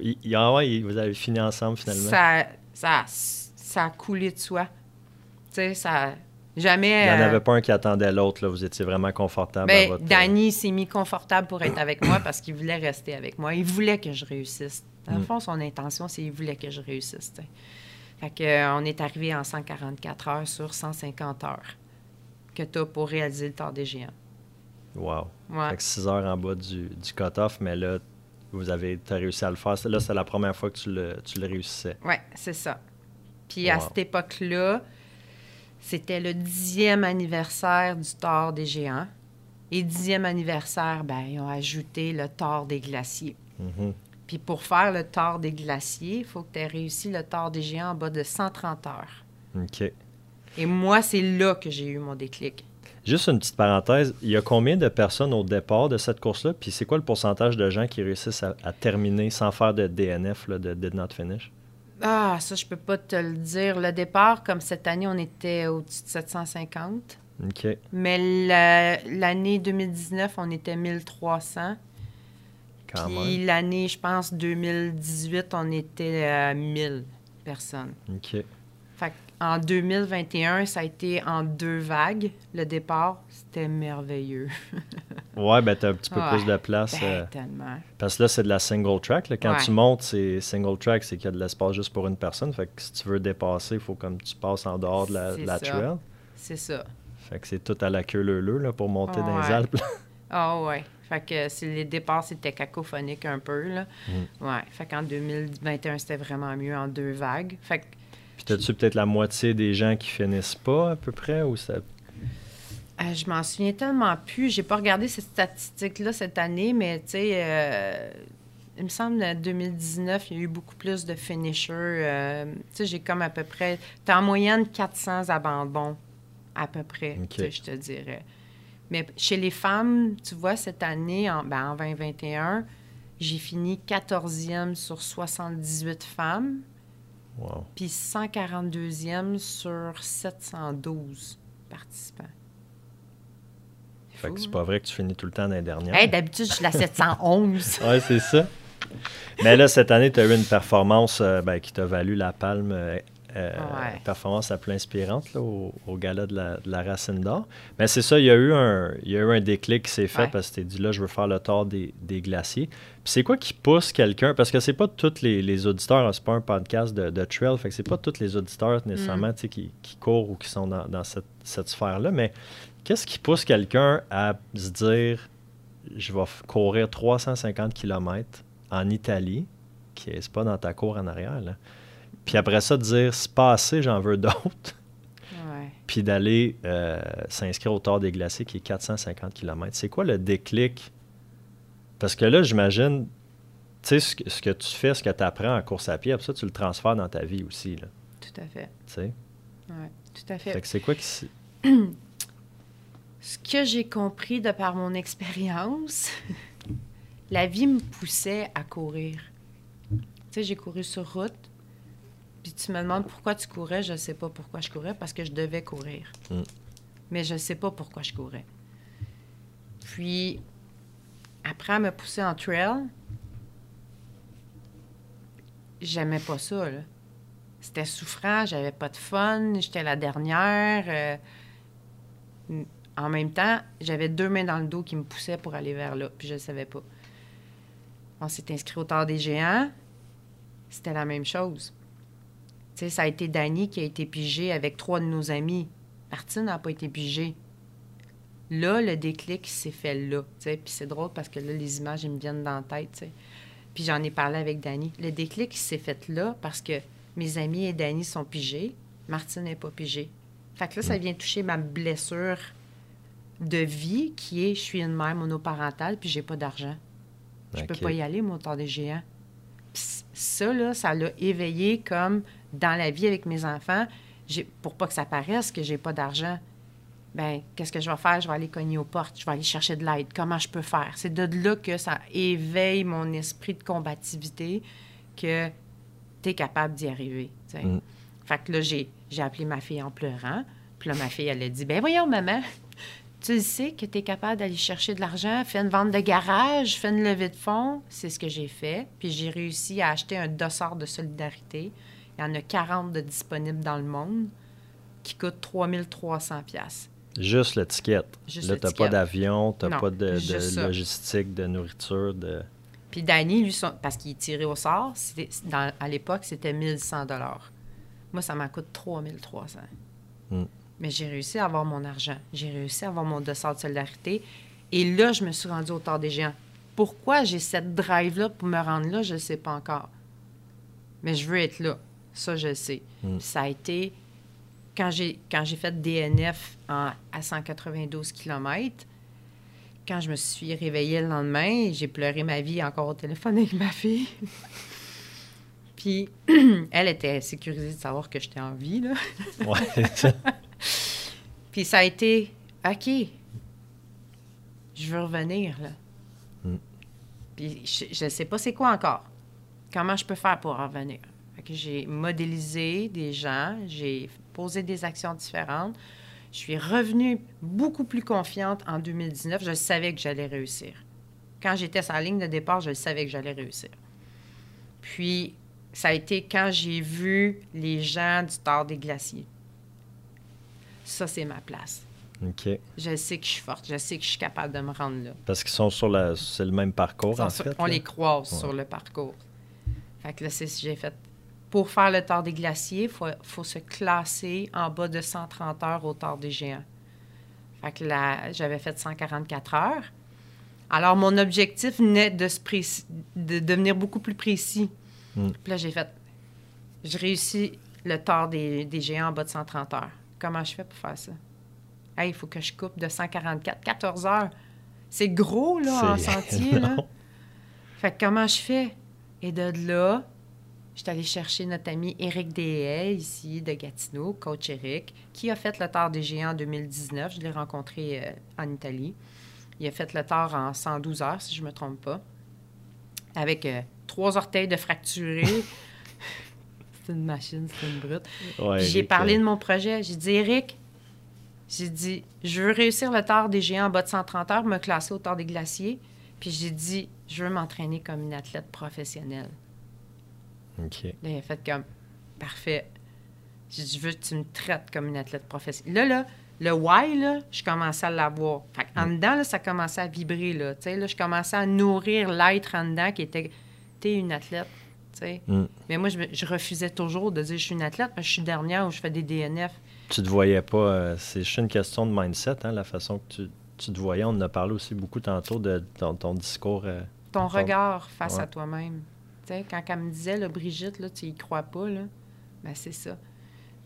Il- il- ah ouais, vous avez fini ensemble finalement? Ça, ça, ça a coulé de soi. Tu sais, ça... Jamais... Il n'y en euh, avait pas un qui attendait l'autre, là. Vous étiez vraiment confortable à Ben, votre... euh, Danny s'est mis confortable pour être avec moi parce qu'il voulait rester avec moi. Il voulait que je réussisse. Dans le Mm. fond, son intention, c'est qu'il voulait que je réussisse. tu sais. Fait que, euh, on est arrivé en 144 heures sur 150 heures que tu as pour réaliser le temps des géants. Wow. Ouais. Fait que 6 heures en bas du, du cut-off, mais là, vous avez as réussi à le faire. Là, c'est la première fois que tu le, tu le réussissais. Ouais, c'est ça. Puis à cette époque-là, c'était le dixième anniversaire du tort des géants. Et dixième anniversaire, ben, ils ont ajouté le tort des glaciers. Mhm. Puis pour faire le tort des glaciers, il faut que tu aies réussi le tort des géants en bas de 130 heures. OK. Et moi, c'est là que j'ai eu mon déclic. Juste une petite parenthèse, il y a combien de personnes au départ de cette course-là? Puis c'est quoi le pourcentage de gens qui réussissent à, à terminer sans faire de DNF, là, de Did Not Finish? Ah, ça, je peux pas te le dire. Le départ, comme cette année, on était au-dessus de 750. OK. Mais la- l'année 2019, on était 1300. Quand Puis l'année, je pense, 2018, on était à 1000 personnes. OK. En 2021, ça a été en deux vagues. Le départ, c'était merveilleux. Ouais, ben t'as un petit peu Ouais. plus de place. Ben, euh, tellement. parce que là, c'est de la single track. là. Quand Ouais. tu montes, c'est single track, c'est qu'il y a de l'espace juste pour une personne. Fait que si tu veux dépasser, il faut comme tu passes en dehors de la, de C'est la ça. trail. C'est ça. Fait que c'est tout à la queue leu là, pour monter dans les. Alpes. Ah ouais. Fait que c'est- les départs, c'était cacophonique un peu, là. Mm. Ouais. Fait qu'en 2021, c'était vraiment mieux en deux vagues. Fait que t'as-tu peut-être la moitié des gens qui finissent pas à peu près ou ça... Euh, je m'en souviens tellement plus. J'ai pas regardé ces statistiques-là cette année, mais tu sais, euh, il me semble en 2019, il y a eu beaucoup plus de finishers. euh, tu sais, j'ai comme à peu près. T'as en moyenne 400 abandons, à peu près, je te dirais. Mais chez les femmes, tu vois, cette année, en, ben, en 2021, j'ai fini 14e sur 78 femmes, Wow. puis 142e sur 712 participants. Fait que c'est hein? pas vrai que tu finis tout le temps dans les dernières. Hey, d'habitude, je suis la 711. Ouais, c'est ça. Mais là, cette année, tu as eu une performance euh, ben, qui t'a valu la palme euh, euh, Ouais. performance la plus inspirante là, au, au gala de la, de la Racine d'Or. Mais c'est ça, il y, a eu un, il y a eu un déclic qui s'est fait Ouais. parce que tu t'es dit là, je veux faire le tour des, des glaciers. Puis c'est quoi qui pousse quelqu'un? Parce que c'est pas tous les, les auditeurs, hein, c'est pas un podcast de, de trail, fait que c'est pas tous les auditeurs Mm. nécessairement sais, qui, qui courent ou qui sont dans, dans cette, cette sphère-là. Mais qu'est-ce qui pousse quelqu'un à se dire je vais courir 350 km en Italie, qui est c'est pas dans ta cour en arrière, là? Puis après ça, de dire c'est pas assez, j'en veux d'autres. Ouais. Puis d'aller euh, s'inscrire au Tour des Glaciers, qui est 450 km. C'est quoi le déclic? Parce que là, j'imagine, tu sais, ce, que- ce que tu fais, ce que tu apprends en course à pied, après ça, tu le transfères dans ta vie aussi, là. Tout à fait. Tu sais? Ouais, tout à Fait fait. que c'est quoi qui... Ce que j'ai compris de par mon expérience, la vie me poussait à courir. Tu sais, j'ai couru sur route. Puis tu me demandes pourquoi tu courais, je ne sais pas pourquoi je courais, parce que je devais courir. Mm. Mais je ne sais pas pourquoi je courais. Puis, après à me pousser en trail, j'aimais pas ça, là. C'était souffrant, j'avais pas de fun, j'étais la dernière. euh, en même temps, j'avais deux mains dans le dos qui me poussaient pour aller vers là, puis je ne savais pas. On s'est inscrit au Tard des Géants. C'était la même chose. Tu sais, ça a été Danny qui a été pigé avec trois de nos amis. Martine n'a pas été pigée. Là, le déclic s'est fait là. Puis c'est drôle parce que là, les images, elles me viennent dans la tête. Puis j'en ai parlé avec Danny. Le déclic s'est fait là parce que mes amis et Danny sont pigés. Martine n'est pas pigée. Fait que là, ça vient toucher ma blessure de vie qui est je suis une mère monoparentale puis j'ai pas d'argent. Je peux Ok. pas y aller, au temps des géants. Ça, là, ça l'a éveillé comme dans la vie avec mes enfants. Pour pas que ça paraisse que j'ai pas d'argent, ben qu'est-ce que je vais faire? Je vais aller cogner aux portes, je vais aller chercher de l'aide. Comment je peux faire? C'est de là que ça éveille mon esprit de combativité que tu es capable d'y arriver. Mm. Fait que là, j'ai, appelé ma fille en pleurant. Puis là, ma fille, elle a dit, ben voyons, maman, tu sais que tu es capable d'aller chercher de l'argent, fais une vente de garage, fais une levée de fonds. C'est ce que j'ai fait. Puis j'ai réussi à acheter un dossard de solidarité. Il y en a 40 de disponibles dans le monde qui coûtent 3300 pièces. Juste l'étiquette. Juste Là, t'as l'étiquette. pas d'avion, t'as Non, pas de, logistique, de nourriture, de... Puis Danny, lui, son- parce qu'il est tiré au sort, dans- à l'époque, c'était 1100 dollars. Moi, ça m'en coûte 3300. Mm. Mais j'ai réussi à avoir mon argent. J'ai réussi à avoir mon dossard de solidarité. Et là, je me suis rendue au Tard des Géants. Pourquoi j'ai cette drive-là pour me rendre là, je ne sais pas encore. Mais je veux être là. Ça, je sais. Mm. Puis Ça a été quand j'ai quand j'ai fait DNF en- à 192 km. Quand je me suis réveillée le lendemain, j'ai pleuré ma vie encore au téléphone avec ma fille. Puis elle était sécurisée de savoir que j'étais en vie. Là. Ouais, c'est ça. Puis ça a été OK, je veux revenir. Là. Mm. Puis je ne sais pas c'est quoi encore. Comment je peux faire pour en revenir? J'ai modélisé des gens, j'ai posé des actions différentes. Je suis revenue beaucoup plus confiante en 2019. Je savais que j'allais réussir. Quand j'étais sur la ligne de départ, je savais que j'allais réussir. Puis, ça a été quand j'ai vu les gens du Tard des Glaciers. Ça, c'est ma place. OK. Je sais que je suis forte. Je sais que je suis capable de me rendre là. Parce qu'ils sont sur la... C'est le même parcours, en Sur- fait. on là. les croise Ouais. sur le parcours. Fait que là, c'est ce que j'ai fait. Pour faire le Tard des Glaciers, il faut, faut se classer en bas de 130 heures au Tard des Géants. Fait que là, j'avais fait 144 heures. Alors, mon objectif venait de, se précis- de devenir beaucoup plus précis. Mm. Puis là, j'ai fait... Je réussis le Tard des, des Géants en bas de 130 heures. Comment je fais pour faire ça? Hey, il faut que je coupe de 144, 14 heures. C'est gros, là, en sentier, là. Fait que comment je fais? Et de là, je suis allée chercher notre ami Éric Deshaies, ici, de Gatineau, coach Éric, qui a fait le Tard des Géants en 2019. Je l'ai rencontré euh, en Italie. Il a fait le Tard en 112 heures, si je ne me trompe pas, avec euh, trois orteils de fracturés. c'est une machine, c'est une brute. Ouais, j'ai parlé euh, de mon projet. J'ai dit, Eric, j'ai dit, je veux réussir le tard des géants en bas de 130 heures, me classer au tard des glaciers. Puis j'ai dit, je veux m'entraîner comme une athlète professionnelle. OK. Là, il a fait comme, parfait. Je veux que tu me traites comme une athlète professionnelle. Là, là, le why, là, je commençais à l'avoir. Fait en dedans, là, ça commençait à vibrer. Là, Tu sais, là, je commençais à nourrir l'être en dedans qui était, t'es une athlète. tu sais. Mm. Mais moi, je, refusais toujours de dire, je suis une athlète, parce que je suis dernière ou je fais des DNF. Tu te voyais pas. euh, c'est juste une question de mindset, hein, la façon que tu, tu te voyais. On en a parlé aussi beaucoup tantôt de ton, ton discours. euh, Ton Ton- regard face Ouais. à toi-même. Quand elle me disait, là, Brigitte, là, tu y crois pas, là, ben c'est ça.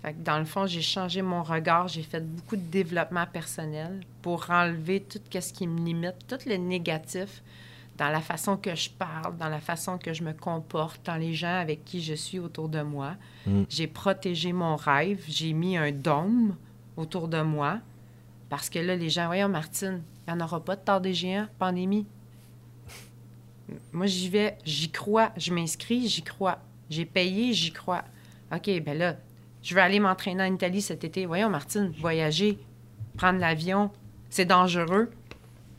Fait que dans le fond, j'ai changé mon regard, j'ai fait beaucoup de développement personnel pour enlever tout ce qui me limite, tout le négatif dans la façon que je parle, dans la façon que je me comporte, dans les gens avec qui je suis autour de moi. Mm. J'ai protégé mon rêve, j'ai mis un dôme autour de moi parce que là, les gens, voyons, Martine, il n'y en aura pas de tard des géants, pandémie. Moi, j'y vais, j'y crois, je m'inscris, j'y crois. J'ai payé, j'y crois. OK, ben là, je veux aller m'entraîner en Italie cet été. Voyons, Martine, voyager, prendre l'avion, c'est dangereux.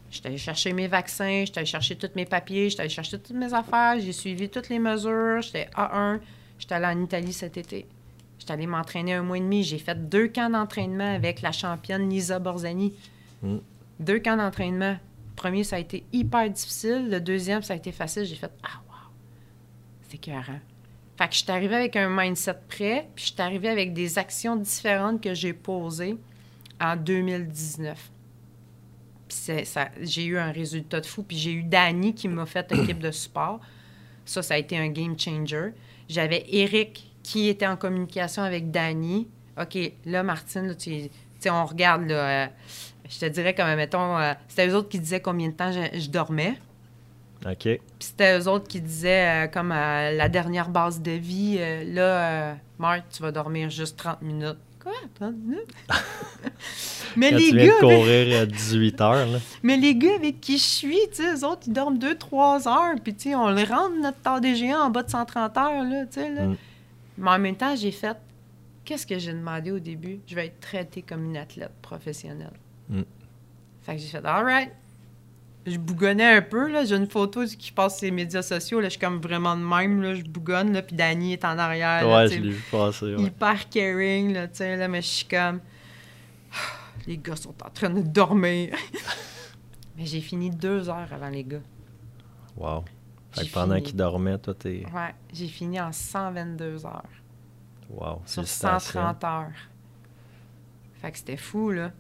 J'étais allée chercher mes vaccins, j'étais allée chercher tous mes papiers, j'étais allée chercher toutes mes affaires, j'ai suivi toutes les mesures, j'étais A1, j'étais allée en Italie cet été. J'étais allée m'entraîner un mois et demi. J'ai fait deux camps d'entraînement avec la championne Lisa Borzani. Mm. Deux camps d'entraînement. Premier, ça a été hyper difficile. Le deuxième, ça a été facile. J'ai fait Ah, wow! C'est écœurant. Fait que je suis arrivée avec un mindset prêt, puis je suis arrivée avec des actions différentes que j'ai posées en 2019. Puis ça- j'ai eu un résultat de fou. Puis j'ai eu Danny qui m'a fait équipe de support. Ça, ça a été un game changer. J'avais Eric qui était en communication avec Danny. OK, là, Martine, là, tu on regarde, là, euh, je te dirais comme, mettons, euh, c'était eux autres qui disaient combien de temps je, je dormais. OK. Puis c'était eux autres qui disaient, euh, comme à la dernière base de vie, euh, là, euh, Marthe, tu vas dormir juste 30 minutes. Quoi, 30 minutes? mais, Quand les tu viens gars, de courir euh, 18 heures, là. mais les gars avec qui je suis, tu sais, eux autres, ils dorment 2-3 heures, puis tu sais, on les rentre notre temps des géants en bas de 130 heures, là, tu sais, là. Mm. Mais en même temps, j'ai fait, qu'est-ce que j'ai demandé au début? Je vais être traitée comme une athlète professionnelle. Mm. Fait que j'ai fait, all right. Je bougonnais un peu, là. J'ai une photo qui passe sur les médias sociaux, là. Je suis comme vraiment de même, là. Je bougonne, là. Puis Dani est en arrière, là, Ouais, je l'ai vu passer. ouais. hyper caring, là, tu sais, là. Mais je suis comme, les gars sont en train de dormir. mais j'ai fini deux heures avant les gars. Wow. Fait que pendant fini. qu'il dormait, toi, t'es. Ouais, j'ai fini en 122 heures. Wow. Sur félicitations. 130 heures. Fait que c'était fou, là.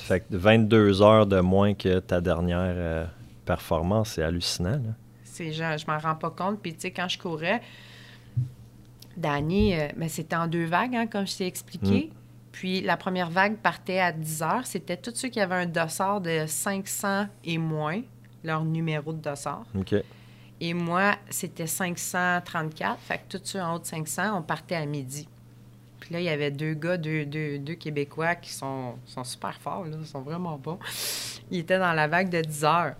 Fait que 22 heures de moins que ta dernière euh, performance, c'est hallucinant, là. C'est genre, je m'en rends pas compte. Puis, tu sais, quand je courais, Danny, euh, c'était en deux vagues, hein, comme je t'ai expliqué. Puis, la première vague partait à 10 heures. C'était tous ceux qui avaient un dossard de 500 et moins, leur numéro de dossard. OK. Et moi, c'était 534. Fait que tous ceux en haut de 500, on partait à midi. Puis là, il y avait deux gars, deux, deux, deux Québécois qui sont, sont super forts, là, ils sont vraiment bons. Ils étaient dans la vague de 10 heures.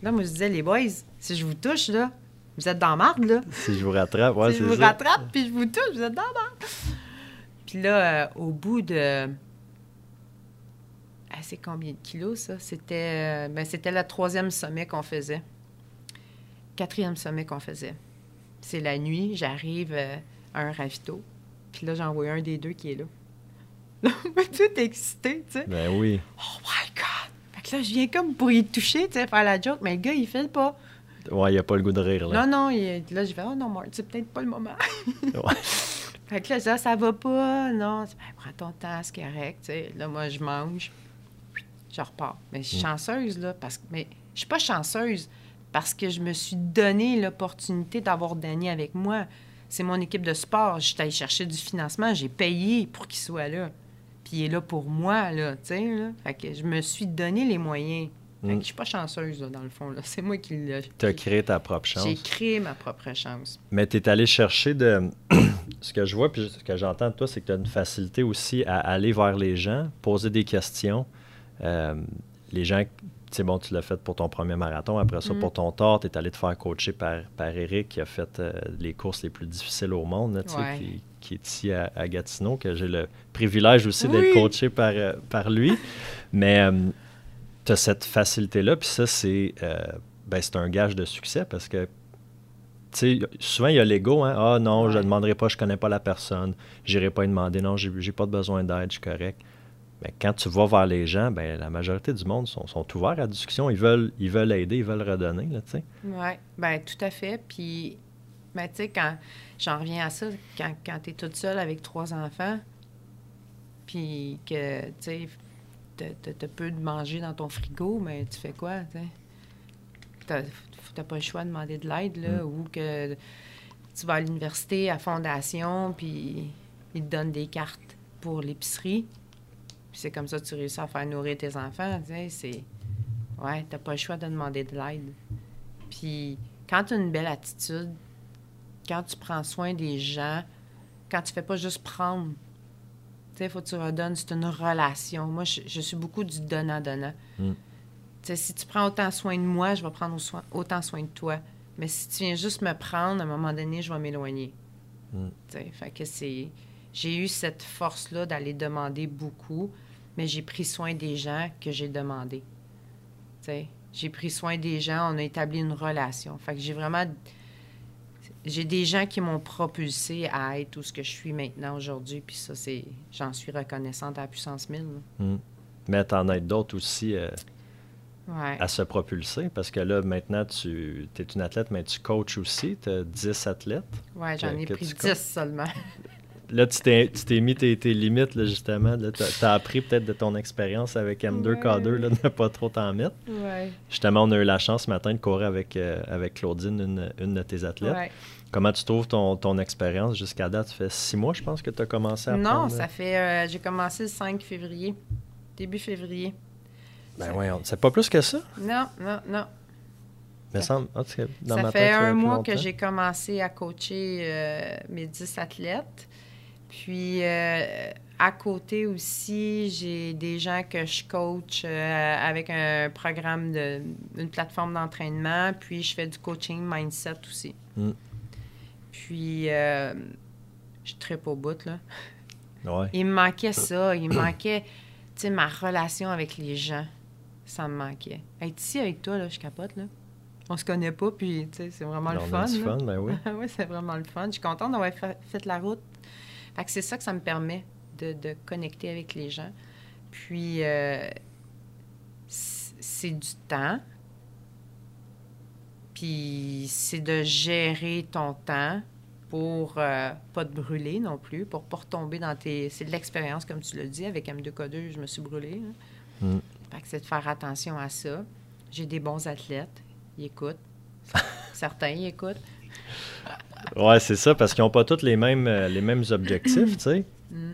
Là, moi, je disais, les boys, si je vous touche, là, vous êtes dans marde, là. Si je vous rattrape, ouais, si je vous rattrape, puis je vous touche, vous êtes dans la marde. Puis là, euh, au bout de... Ah, c'est combien de kilos, ça? C'était, euh, ben, c'était le troisième sommet qu'on faisait. Quatrième sommet qu'on faisait. C'est la nuit, j'arrive euh, à un ravito. Puis là, j'en vois un des deux qui est là. Là, tout excité, tu sais. Ben oui. Oh my God! Fait que là, je viens comme pour y toucher, tu sais, faire la joke, mais le gars, il fait pas. Ouais, il a pas le goût de rire, là. Non, non, il- là, je vais, oh non, Marc, c'est peut-être pas le moment. Ouais. Fait que là, Ah, ça va pas, non. Ben, prends ton temps, c'est correct, tu sais. Là, moi, je mange, je repars. Mais je suis Mm. chanceuse, là, parce que, mais je suis pas chanceuse parce que je me suis donné l'opportunité d'avoir Danny avec moi. C'est mon équipe de sport. Je suis allée chercher du financement, j'ai payé pour qu'il soit là. Puis il est là pour moi, là, tu sais, là. Fait que je me suis donné les moyens. Fait que Mm. je suis pas chanceuse, là, dans le fond, là. C'est moi qui l'ai... Tu as créé ta propre chance. J'ai créé ma propre chance. Mais tu es allé chercher de. ce que je vois, puis ce que j'entends de toi, c'est que tu as une facilité aussi à aller vers les gens, poser des questions. Euh, les gens, bon, tu l'as fait pour ton premier marathon. Après ça, Mm. pour ton tort, tu es allé te faire coacher par, par Eric, qui a fait euh, les courses les plus difficiles au monde, là, Ouais. qui, qui est ici à, à Gatineau, que j'ai le privilège aussi d'être coaché par, euh, par lui. Mais tu as cette facilité-là, puis ça, c'est euh, ben, un gage de succès parce que tu sais, souvent, il y a l'ego. Hein? Ah non, je ne demanderai pas, je ne connais pas la personne. Je n'irai pas y demander. Non, j'ai n'ai pas besoin d'aide, je suis correct. Mais quand tu vas vers les gens, ben, la majorité du monde sont, sont ouverts à la discussion. Ils veulent, ils veulent aider, ils veulent redonner. Oui, bien, tout à fait. Puis, ben, tu sais, quand j'en reviens à ça, quand, quand tu es toute seule avec trois enfants, puis que, tu sais, tu as peu de manger dans ton frigo, mais tu fais quoi, tu sais? Tu pas le choix de demander de l'aide, là, mm. ou que tu vas à l'université, à fondation, puis ils te donnent des cartes pour l'épicerie. Puis c'est comme ça que tu réussis à faire nourrir tes enfants, tu sais, c'est... Ouais, t'as pas le choix de demander de l'aide. Puis quand tu as une belle attitude, quand tu prends soin des gens, quand tu fais pas juste prendre, tu sais, il faut que tu redonnes, c'est une relation. Moi, je, suis beaucoup du donnant-donnant. Mm. Tu sais, si tu prends autant soin de moi, je vais prendre autant soin de toi. Mais si tu viens juste me prendre, à un moment donné, je vais m'éloigner. Mm. Tu sais, fait que c'est... J'ai eu cette force-là d'aller demander beaucoup, mais j'ai pris soin des gens que j'ai demandé. J'ai pris soin des gens, on a établi une relation. Fait que j'ai vraiment j'ai des gens qui m'ont propulsé à être tout ce que je suis maintenant aujourd'hui. Puis ça, c'est, j'en suis reconnaissante à la puissance 1000. Hmm. Mais t'en as d'autres aussi euh, à se propulser. Parce que là, maintenant, tu es une athlète, mais tu coaches aussi. Tu as 10 athlètes. Oui, j'en ai pris 10 seulement. là, tu t'es, mis tes, limites, là, justement. Tu as, appris peut-être de ton expérience avec M2K2 là, de ne pas trop t'en mettre. Ouais. Justement, on a eu la chance ce matin de courir avec, euh, avec Claudine, une, une, de tes athlètes. Comment tu trouves ton, ton expérience jusqu'à date? Ça fait six mois, je pense, que tu as commencé à Non, ça fait... Euh, j'ai commencé le 5 février, début février. Ben oui, c'est pas plus que ça? Non, non, non. Mais ça, dans ça fait un mois que j'ai commencé à coacher euh, mes 10 athlètes. Puis euh, à côté aussi, j'ai des gens que je coach euh, avec un programme de une plateforme d'entraînement, puis je fais du coaching mindset aussi. Mm. Puis euh, je tripe au bout là. Il me manquait ça, il me manquait tu sais ma relation avec les gens. Ça me manquait. Être ici avec toi là, je capote là. On se connaît pas, puis c'est vraiment le fun. C'est fun, ben oui. oui, c'est vraiment le fun. Je suis contente d'avoir fait la route fait que c'est ça que ça me permet de, de connecter avec les gens. Puis, euh, c'est du temps. Puis, c'est de gérer ton temps pour euh, pas te brûler non plus, pour pas retomber dans tes... C'est de l'expérience, comme tu l'as dit. Avec M2K2, je me suis brûlée. Mm. Fait que c'est de faire attention à ça. J'ai des bons athlètes. Ils écoutent. Certains, ils écoutent. Ouais, c'est ça, parce qu'ils n'ont pas tous les mêmes, euh, les mêmes objectifs, tu sais. Mm.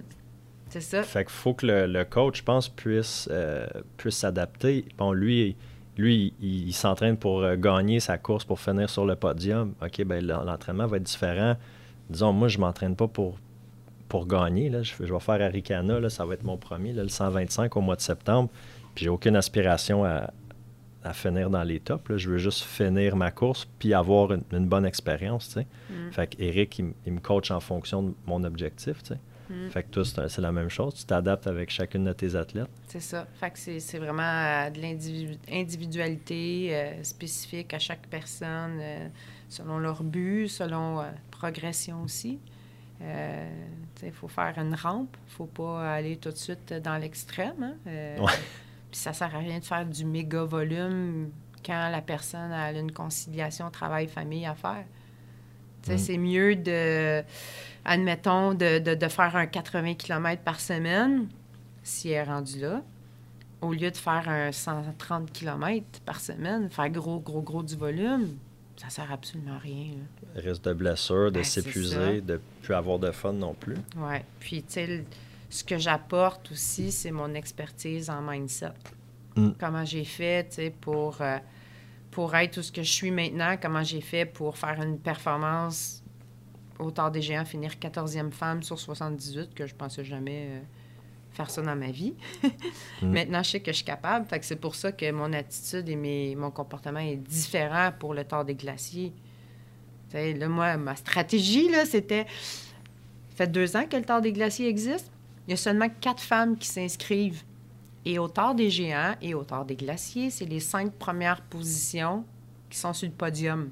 C'est ça. Fait qu'il faut que le, coach, je pense, puisse euh, puisse s'adapter. Bon, lui, lui il, s'entraîne pour euh, gagner sa course, pour finir sur le podium. OK, ben l'entraînement va être différent. Disons, moi, je ne m'entraîne pas pour, pour gagner. Là. Je, vais faire Aricana, là, ça va être mon premier, là, le 125 au mois de septembre. Puis j'ai aucune aspiration à, à finir dans les tops. Je veux juste finir ma course puis avoir une, bonne expérience. Mm. Fait que Eric, il, me coach en fonction de mon objectif. Mm. Fait que toi, c'est la même chose. Tu t'adaptes avec chacune de tes athlètes. C'est ça. Fait que c'est vraiment euh, de l'individualité euh, spécifique à chaque personne, euh, selon leur but, selon progression aussi. Il faut faire une rampe. Il ne faut pas aller tout de suite dans l'extrême. Hein. Puis ça sert à rien de faire du méga volume quand la personne a une conciliation travail-famille à faire. Mm. C'est mieux de, admettons, de, de, faire un 80 km par semaine, si elle est rendue là, au lieu de faire un 130 km par semaine, faire gros, gros, gros du volume, ça sert absolument à rien. Risque de blessure, de ben, s'épuiser, de plus avoir de fun non plus. Oui. Puis, tu sais, ce que j'apporte aussi, c'est mon expertise en mindset. Mm. Comment j'ai fait pour, euh, pour être tout ce que je suis maintenant, comment j'ai fait pour faire une performance au tard des géants, finir 14e femme sur 78, que je pensais jamais euh, faire ça dans ma vie. Mm. Maintenant, je sais que je suis capable. Fait que c'est pour ça que mon attitude et mes, mon comportement est différent pour le tard des glaciers. là, moi, ma stratégie, là, c'était... Ça fait deux ans que le tard des glaciers existe. Il y a seulement quatre femmes qui s'inscrivent. Et au tard des géants et au tard des glaciers, c'est les cinq premières positions qui sont sur le podium.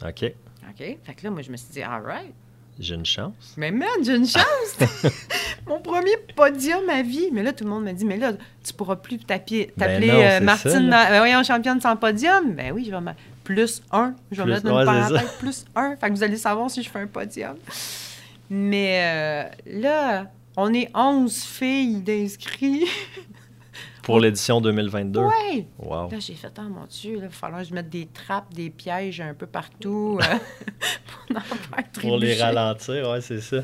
OK. OK? Fait que là, moi, je me suis dit, all right. J'ai une chance. Mais man, j'ai une chance! Mon premier podium à vie. Mais là, tout le monde me dit, mais là, tu pourras plus t'appeler Ben t'appeler euh, Martine, ça, ben voyons, championne sans podium. Ben oui, je vais mettre plus un. Je vais Plus- mettre une parenthèse, plus un. Fait que vous allez savoir si je fais un podium. Mais euh, là, on est 11 filles d'inscrits. Pour l'édition 2022. Ouais! Wow. Là, j'ai fait, oh mon Dieu, il va falloir que je mette des trappes, des pièges un peu partout euh, pour en faire Pour les ralentir, ouais, c'est ça.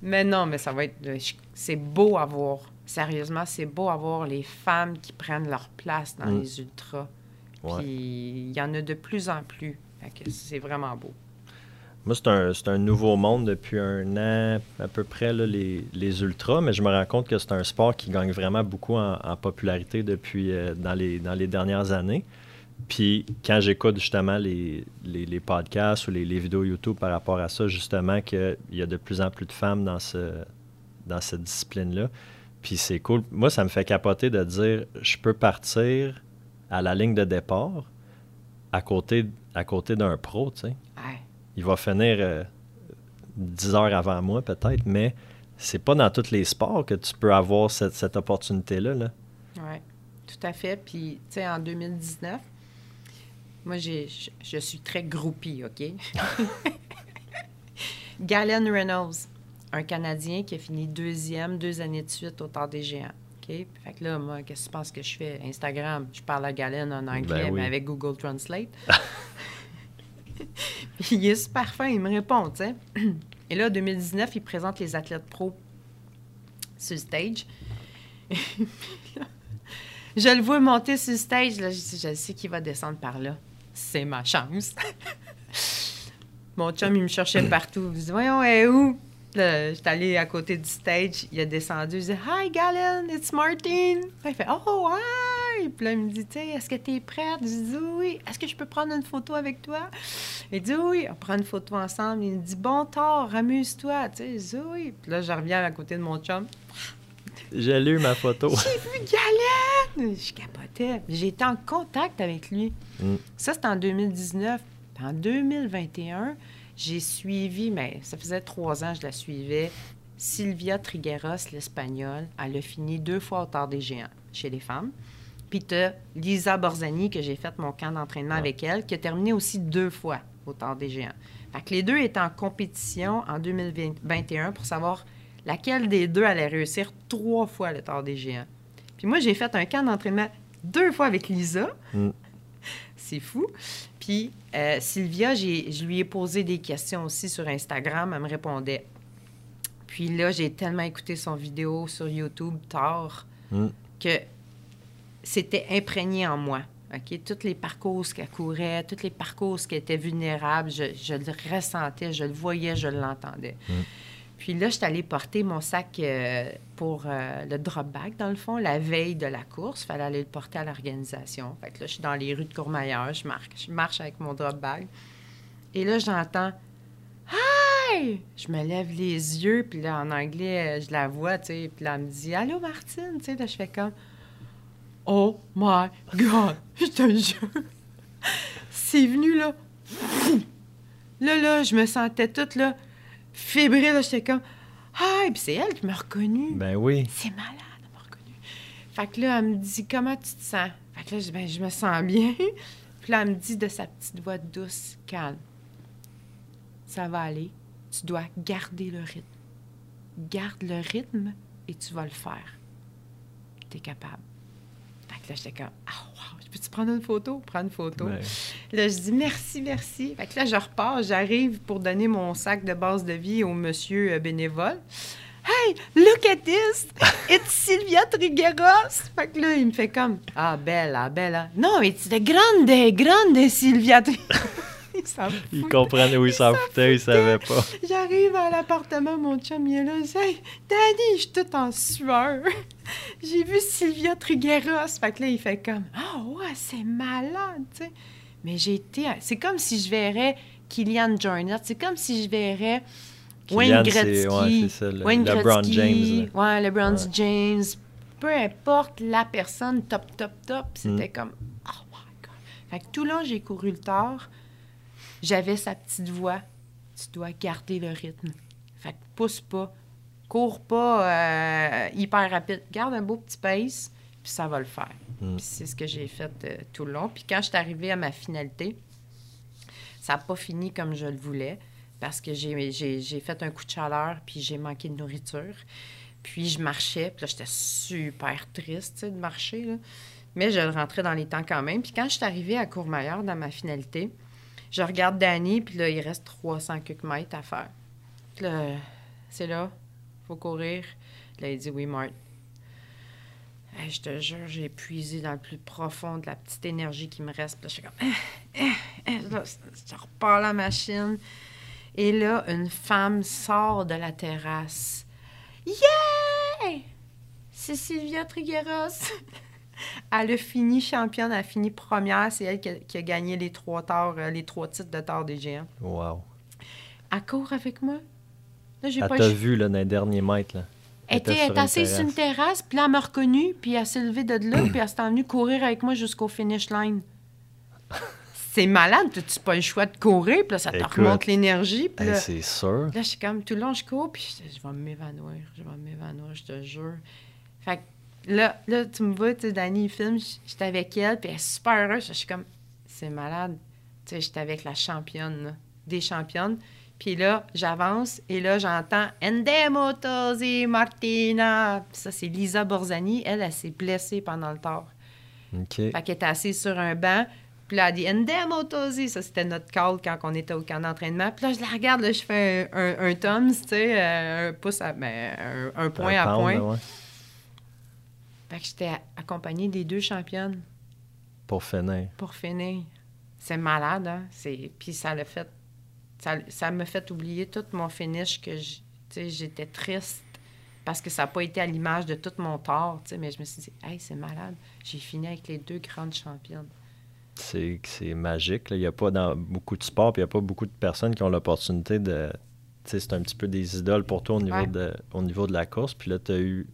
Mais non, mais ça va être. euh, C'est beau à voir. Sérieusement, c'est beau à voir les femmes qui prennent leur place dans Mm. les ultras. Ouais. Puis il y en a de plus en plus. C'est vraiment beau. Moi, c'est un, un nouveau monde depuis un an à peu près, les, les ultras, mais je me rends compte que c'est un sport qui gagne vraiment beaucoup en, popularité depuis euh, dans, les, dans les dernières années. Puis quand j'écoute justement les, les, podcasts ou les, vidéos YouTube par rapport à ça, justement qu'il y a de plus en plus de femmes dans, ce, dans cette discipline-là. Puis c'est cool. Moi, ça me fait capoter de dire je peux partir à la ligne de départ à côté, à côté d'un pro, tu sais. Il va finir euh, 10 heures avant moi peut-être, mais c'est pas dans tous les sports que tu peux avoir cette, cette opportunité-là. Là. Oui, tout à fait. Puis, tu sais, en 2019, moi, j'ai, je, je suis très groupie, OK? Galen Reynolds, un Canadien qui a fini deuxième deux années de suite au Temps des Géants. OK? Fait que là, moi, qu'est-ce que tu penses que je fais? Instagram, je parle à Galen en anglais, Ben oui. mais avec Google Translate. Il est super fin, il me répond, tu sais. Et là, en 2019, il présente les athlètes pro sur stage. Je le vois monter sur stage. Là, je, je sais qu'il va descendre par là. C'est ma chance. Mon chum, il me cherchait partout. Je dis, voyons, elle est où? Là, j'étais allée à côté du stage. Il a descendu. Je dis, Hi, Galen, it's Martin. Il fait, Oh, hi! Puis là, il me dit, tu sais, est-ce que tu es prête? Je dis, oui. Est-ce que je peux prendre une photo avec toi? Il dit, oui. On prend une photo ensemble. Il me dit, bon tort, amuse-toi. Tu sais, je dis, oui. Puis là, je reviens à côté de mon chum. J'ai lu ma photo. J'ai vu Galen! Je capotais. J'ai été en contact avec lui. Mm. Ça, c'était en 2019. Puis En 2021, j'ai suivi, mais ça faisait trois ans que je la suivais, Sylvia Trigueros, l'Espagnole. Elle a fini deux fois au Tard des Géants chez les femmes. Puis tu Lisa Borzani, que j'ai fait mon camp d'entraînement Ouais. avec elle, qui a terminé aussi deux fois au Tard des Géants. Fait que les deux étaient en compétition en 2021 pour savoir laquelle des deux allait réussir trois fois le Tard des Géants. Puis moi, j'ai fait un camp d'entraînement deux fois avec Lisa. Mm. C'est fou. Puis euh, Sylvia, j'ai- je lui ai posé des questions aussi sur Instagram. Elle me répondait. Puis là, j'ai tellement écouté son vidéo sur YouTube tard Mm. que c'était imprégné en moi. OK? Tous les parcours qu'elle courait, tous les parcours qui étaient vulnérables, je, je le ressentais, je le voyais, je l'entendais. Mm. Puis là, je suis allée porter mon sac euh, pour euh, le drop bag, dans le fond, la veille de la course. Il fallait aller le porter à l'organisation. Fait que là, je suis dans les rues de Courmayeur, je marche, je marche avec mon drop bag. Et là, j'entends Hi! Je me lève les yeux, puis là, en anglais, je la vois, tu sais. Puis là, elle me dit Allô, Martine, tu sais. Là, je fais comme Oh my God! Je te jure! C'est venu, là. Là, là, je me sentais toute, là, fébrile, là. J'étais comme Hi! Puis c'est elle qui m'a reconnue. Ben oui. C'est malade, elle m'a reconnue. Fait que là, elle me dit Comment tu te sens? Fait que là, je Ben, je me sens bien. Puis là, elle me dit de sa petite voix douce, calme. Ça va aller. Tu dois garder le rythme. Garde le rythme et tu vas le faire. Tu es capable. Fait que là, j'étais comme Ah, wow, peux-tu prendre une photo? Prends une photo. Là, je dis merci, merci. Fait que là, je repars, j'arrive pour donner mon sac de base de vie au monsieur euh, bénévole. Hey, look at this! It's Sylvia Trigueros! Fait que là, il me fait comme Ah, bella, bella. Non, it's the grande, grande Sylvia Trigueros. il s'en fout. il comprenait où il s'en foutait, il savait pas. J'arrive à l'appartement, mon chum, il est là. Hey, Daddy, je suis toute en sueur. J'ai vu Sylvia Trigueros. Fait que là, il fait comme Ah, ouais, c'est malade, tu sais. Mais j'ai été. C'est comme si je verrais Kylian Jornet. C'est comme si je verrais Wayne Gretzky. ouais, ça, le- Wayne LeBron Gretzky, James, Ouais, LeBron Ouais. James. Peu importe la personne, top, top, top. Mm. C'était comme Oh my God. Fait que tout long, j'ai couru le tard. J'avais sa petite voix. Tu dois garder le rythme. Fait que pousse pas. Cours pas euh, hyper rapide. Garde un beau petit pace, puis ça va le faire. Mm. C'est ce que j'ai fait euh, tout le long. Puis quand je suis arrivée à ma finalité, ça n'a pas fini comme je le voulais parce que j'ai, fait un coup de chaleur puis j'ai manqué de nourriture. Puis je marchais, puis là, j'étais super triste de marcher. là. Mais je le rentrais dans les temps quand même. Puis quand je suis arrivée à Courmayeur dans ma finalité, je regarde Danny, puis là, il reste 300 quelques mètres à faire. Puis là, c'est là, faut courir. Là, il dit oui, Marthe. Hey, je te jure, j'ai puisé dans le plus profond de la petite énergie qui me reste. Puis là, je suis comme, eh, eh, eh, je repars la machine. Et là, une femme sort de la terrasse. Yeah! C'est Sylvia Trigueros. Elle a fini championne, elle a fini première. C'est elle qui a, qui a gagné les trois torts, euh, les trois titres de tort des géants. Wow. Elle court avec moi. Là, j'ai Elle pas t'a vu là, dans les derniers mètres. Là. Elle était, elle était assise sur une terrasse, puis là, elle m'a reconnue, puis elle s'est levée de là, puis elle s'est venue courir avec moi jusqu'au finish line. C'est malade, tu pas le choix de courir, puis là, ça te Écoute, remonte l'énergie, puis Hey, là, c'est sûr. là, je suis comme, tout le long, je cours, puis je, je vais m'évanouir, je vais m'évanouir, je te jure. Fait que là, là tu me vois, tu sais, Dani, il filme, j'étais avec elle, puis elle est super heureuse, je suis comme, c'est malade. Tu sais, j'étais avec la championne, là, des championnes. Puis là, j'avance et là, j'entends Endemo Tosi Martina. Puis ça, c'est Lisa Borzani. Elle, elle s'est blessée pendant le tort. OK. Fait qu'elle était assise sur un banc. Puis là, elle dit Endemo Tosi. Ça, c'était notre call quand on était au camp d'entraînement. Puis là, je la regarde, là, je fais un, un, un thumbs, tu sais, euh, un pouce à. Ben, un, un point à point. ouais, Fait que j'étais accompagnée des deux championnes Pour finir. pour finir. C'est malade, hein? C'est... Puis ça l'a fait... Ça, ça m'a fait oublier tout mon finish que j'- tu sais, j'étais triste parce que ça n'a pas été à l'image de tout mon tort, mais je me suis dit, hey, c'est malade. J'ai fini avec les deux grandes championnes. C'est c'est magique. là. Il n'y a pas dans beaucoup de sports, puis il n'y a pas beaucoup de personnes qui ont l'opportunité de. C'est un petit peu des idoles pour toi au niveau, Ouais. de, au niveau de la course. Puis là, tu as eu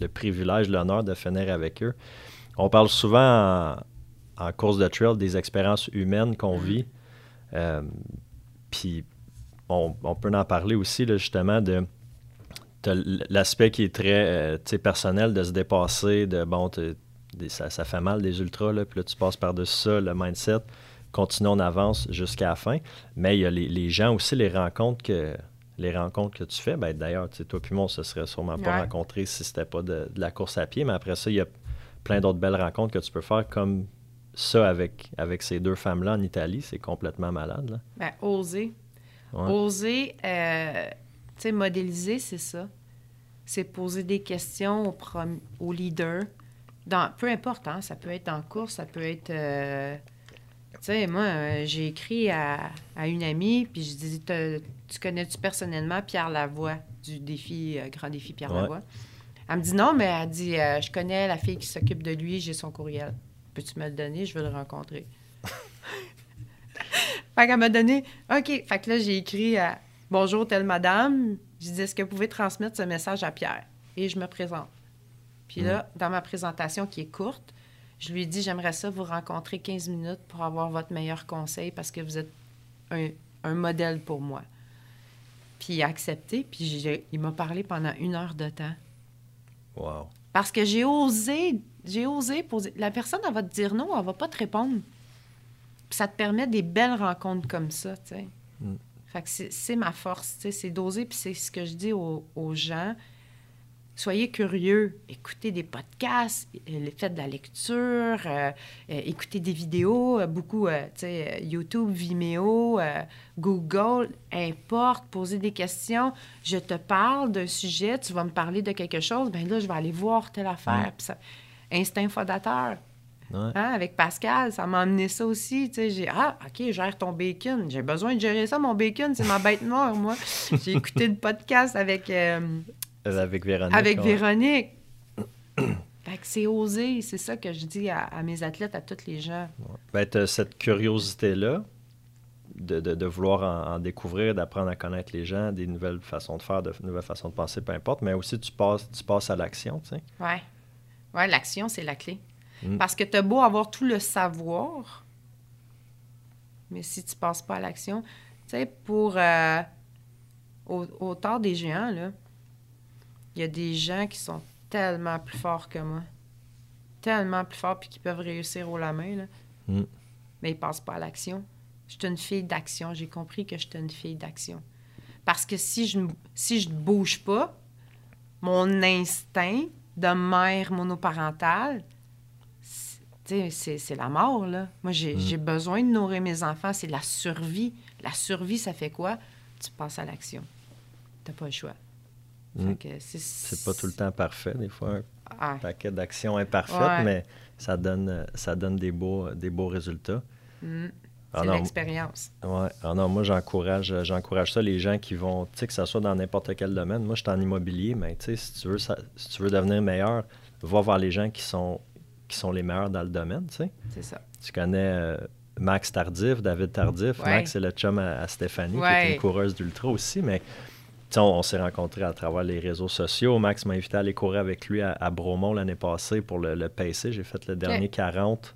le privilège, l'honneur de finir avec eux. On parle souvent en, en course de trail des expériences humaines qu'on Mhm. vit. Euh, puis on, on peut en parler aussi, là, justement, de l'aspect qui est très euh, personnel de se dépasser, de bon, t'es- des- ça, ça fait mal des ultras, là, puis là tu passes par-dessus ça, le mindset, continue, on avance jusqu'à la fin. Mais il y a les, les gens aussi, les rencontres que les rencontres que tu fais, ben, d'ailleurs, toi puis moi, on se serait sûrement pas Ouais. rencontrés si c'était pas de, de la course à pied, mais après ça, il y a plein d'autres belles rencontres que tu peux faire comme ça avec, avec ces deux femmes-là en Italie, c'est complètement malade. Là. Ben, oser. Ouais. Oser, euh, tu sais, modéliser, c'est ça. C'est poser des questions au, prom- au leader. Dans, peu importe, hein, ça peut être en course, ça peut être... euh, tu sais, moi, euh, j'ai écrit à, à une amie, puis je dis, tu connais-tu personnellement Pierre Lavoie du défi, euh, Grand Défi Pierre Ouais. Lavoie? Elle me dit non, mais elle dit, euh, je connais la fille qui s'occupe de lui, j'ai son courriel. Peux-tu me le donner? Je veux le rencontrer. Fait qu'elle m'a donné, OK. Fait que là, j'ai écrit à Bonjour, telle madame. Je dis, est-ce que vous pouvez transmettre ce message à Pierre? Et je me présente. Puis là, dans ma présentation qui est courte, je lui dis, j'aimerais ça vous rencontrer 15 minutes pour avoir votre meilleur conseil parce que vous êtes un, un modèle pour moi. Puis il a accepté, puis il m'a parlé pendant une heure de temps. Wow. Parce que j'ai osé, j'ai osé poser. La personne, elle va te dire non, elle va pas te répondre. Puis ça te permet des belles rencontres comme ça, tu sais. Mm. Fait que c'est c'est ma force, tu sais, c'est d'oser. Puis c'est ce que je dis aux, aux gens. Soyez curieux, écoutez des podcasts, euh, faites de la lecture, euh, euh, écoutez des vidéos, beaucoup, euh, tu sais, YouTube, Vimeo, euh, Google, importe, posez des questions. Je te parle d'un sujet, tu vas me parler de quelque chose, ben là, je vais aller voir telle affaire. Ça- Instinct fondateur, Ouais. Hein, avec Pascal, ça m'a amené ça aussi. J'ai Ah, OK, gère ton bacon. J'ai besoin de gérer ça, mon bacon. C'est ma bête noire, moi. J'ai écouté le podcast avec, Euh, Avec Véronique. avec ouais. Véronique. fait que c'est osé. C'est ça que je dis à, à mes athlètes, à tous les gens. Ben, t'as cette curiosité-là de, de- de vouloir en, en découvrir, d'apprendre à connaître les gens, des nouvelles façons de faire, de nouvelles façons de penser, peu importe, mais aussi tu passes, tu passes à l'action, tu sais. Ouais. Ouais, l'action, c'est la clé. Mm. Parce que tu as beau avoir tout le savoir, Mais si tu passes pas à l'action, tu sais, pour. euh, au, au tard des géants, là, il y a des gens qui sont tellement plus forts que moi. Tellement plus forts, puis qui peuvent réussir au la main, là. Mm. Mais ils passent pas à l'action. Je suis une fille d'action. J'ai compris que je suis une fille d'action. Parce que si je ne si je ne bouge pas, mon instinct de mère monoparentale, c'est- la mort, là. Moi, j'ai Mm. j'ai besoin de nourrir mes enfants. C'est la survie. La survie, ça fait quoi? Tu passes à l'action. Tu pas le choix. Mm. C'est pas tout le temps parfait, des fois, un Ah, paquet d'actions imparfaites, Ouais. mais ça donne, ça donne des, beaux, des beaux résultats. mm. Ah c'est l'expérience. Ouais. Ah non, moi, j'encourage, j'encourage ça, les gens qui vont, tu sais, que ça soit dans n'importe quel domaine. Moi, je suis en immobilier, mais tu sais, si tu veux, ça- si tu veux devenir meilleur, va voir les gens qui sont, qui sont les meilleurs dans le domaine, tu sais. C'est ça. Tu connais euh, Max Tardif, David Tardif. Ouais. Max, c'est le chum à, à Stéphanie, qui est une coureuse d'ultra aussi, mais on, on s'est rencontrés à travers les réseaux sociaux. Max m'a invité à aller courir avec lui à, à Bromont l'année passée pour le, le PC. J'ai fait le dernier 40.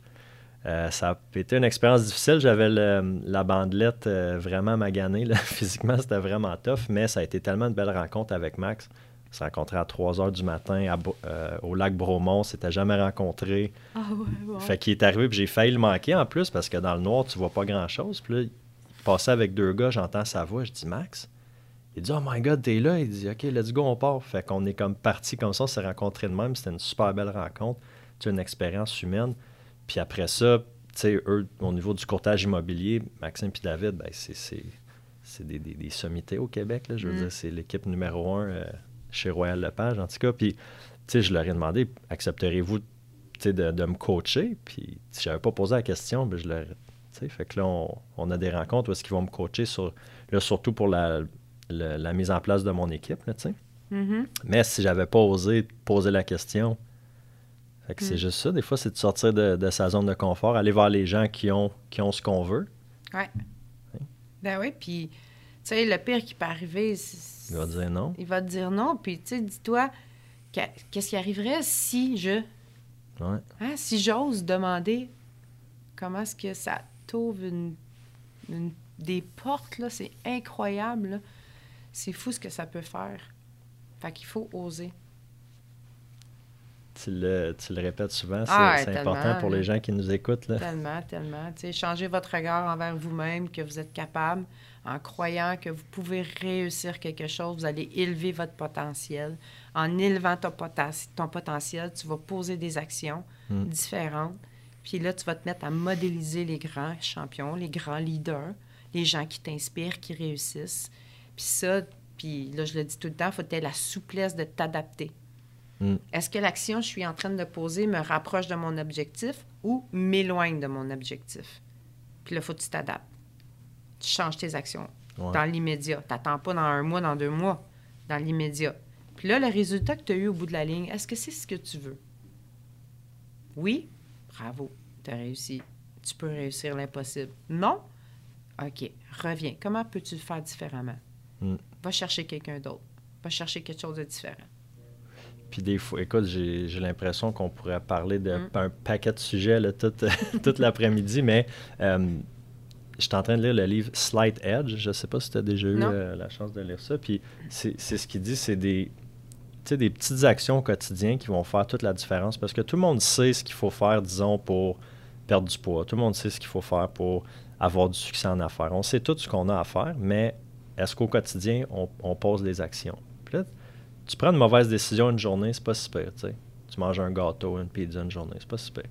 Euh, ça a été une expérience difficile. J'avais la bandelette euh, vraiment maganée. là. Physiquement, c'était vraiment tough, mais ça a été tellement une belle rencontre avec Max. On s'est rencontrés à 3 h du matin à euh, au lac Bromont. On s'était jamais rencontrés. Ah ouais, Fait qu'il est arrivé, puis j'ai failli le manquer en plus, parce que dans le noir, tu vois pas grand-chose. Puis là, il passait avec deux gars, j'entends sa voix, je dis Max. Il dit Oh my god, t'es là. Il dit Ok, let's go, on part. Fait qu'on est comme parti comme ça, on s'est rencontrés de même. C'était une super belle rencontre. Tu une expérience humaine. Puis après ça, tu sais, eux, au niveau du courtage immobilier, Maxime et David, ben, c'est, c'est, c'est des, des, des sommités au Québec. Là, je veux Mm. dire, c'est l'équipe numéro un euh, chez Royal Lepage, en tout cas. Puis, tu sais, je leur ai demandé accepterez-vous tu sais, de, de me coacher? Puis, si j'avais pas posé la question, ben, je leur. tu sais, Fait que là, on, on a des rencontres où est-ce qu'ils vont me coacher, sur, là, surtout pour la, le- la mise en place de mon équipe. Là, tu sais. Mhm. Mais si j'avais pas osé poser la question, fait que c'est Mm. juste ça. Des fois, c'est de sortir de, de sa zone de confort, aller voir les gens qui ont, qui ont ce qu'on veut. Ben oui, puis, tu sais, le pire qui peut arriver, c'est- Il va dire non. il va te dire non. Puis, tu sais, dis-toi, que- qu'est-ce qui arriverait si je. Ouais. Hein, si j'ose demander comment est-ce que ça t'ouvre une, une- des portes, là, c'est incroyable. là. C'est fou ce que ça peut faire. Fait qu'il faut oser. Tu le, tu le répètes souvent, c'est Ah, important pour les gens qui nous écoutent. Là. Tellement, tellement. Tu sais, changez votre regard envers vous-même, que vous êtes capable, en croyant que vous pouvez réussir quelque chose, vous allez élever votre potentiel. En élevant ton, poten- ton potentiel, tu vas poser des actions Mm. différentes. Puis là, tu vas te mettre à modéliser les grands champions, les grands leaders, les gens qui t'inspirent, qui réussissent. Puis ça, puis là, je le dis tout le temps, il faut que tu aies la souplesse de t'adapter. Mm. Est-ce que l'action que je suis en train de poser me rapproche de mon objectif ou m'éloigne de mon objectif? Puis là, il faut que tu t'adaptes. Tu changes tes actions Ouais. dans l'immédiat. Tu n'attends pas dans un mois, dans deux mois, dans l'immédiat. Puis là, le résultat que tu as eu au bout de la ligne, est-ce que c'est ce que tu veux? Oui? Bravo, tu as réussi. Tu peux réussir l'impossible. Non? OK, reviens. Comment peux-tu le faire différemment? Mm. Va chercher quelqu'un d'autre. Va chercher quelque chose de différent. Puis des fois, écoute, j'ai j'ai l'impression qu'on pourrait parler de Mm. paquet de sujets là, tout, toute l'après-midi, mais euh, je suis en train de lire le livre Slight Edge. Je ne sais pas si tu as déjà eu euh, la chance de lire ça. Puis c'est c'est ce qu'il dit, c'est des, des petites actions au quotidien qui vont faire toute la différence. Parce que tout le monde sait ce qu'il faut faire, disons, pour perdre du poids. Tout le monde sait ce qu'il faut faire pour avoir du succès en affaires. On sait tout ce qu'on a à faire, mais est-ce qu'au quotidien, on, on pose les actions? Puis là, tu prends une mauvaise décision une journée, c'est pas si pire, tu sais. Tu manges un gâteau, une pizza une journée, c'est pas si pire.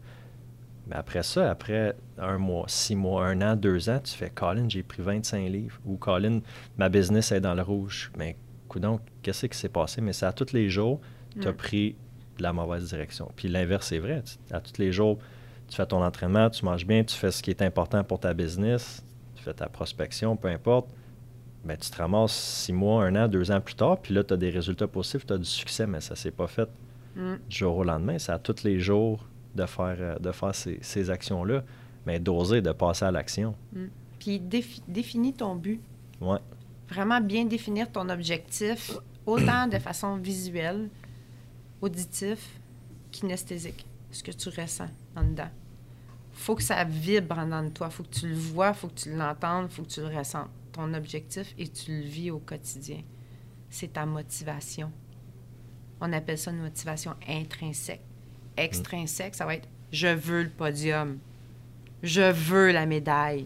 Mais après ça, après un mois, six mois, un an, deux ans, tu fais Colin, j'ai pris 25 livres. Ou Colin, ma business est dans le rouge. Mais donc, qu'est-ce qui s'est passé? Mais c'est à tous les jours, tu as Mm. pris de la mauvaise direction. Puis l'inverse, c'est vrai. À tous les jours, tu fais ton entraînement, tu manges bien, tu fais ce qui est important pour ta business, tu fais ta prospection, peu importe. Ben, tu te ramasses six mois, un an, deux ans plus tard, puis là, tu as des résultats positifs, tu as du succès, mais ça s'est pas fait Mm. du jour au lendemain. C'est à tous les jours de faire, euh, de faire ces, ces actions-là, mais d'oser, de passer à l'action. Puis défi- définis ton but. Ouais. Vraiment bien définir ton objectif, autant de façon visuelle, auditif, kinesthésique. Ce que tu ressens en dedans. faut que ça vibre en dedans de toi. faut que tu le vois, faut que tu l'entendes, faut que tu le ressentes. Ton objectif et tu le vis au quotidien. C'est ta motivation. On appelle ça une motivation intrinsèque. Extrinsèque, ça va être je veux le podium. Je veux la médaille.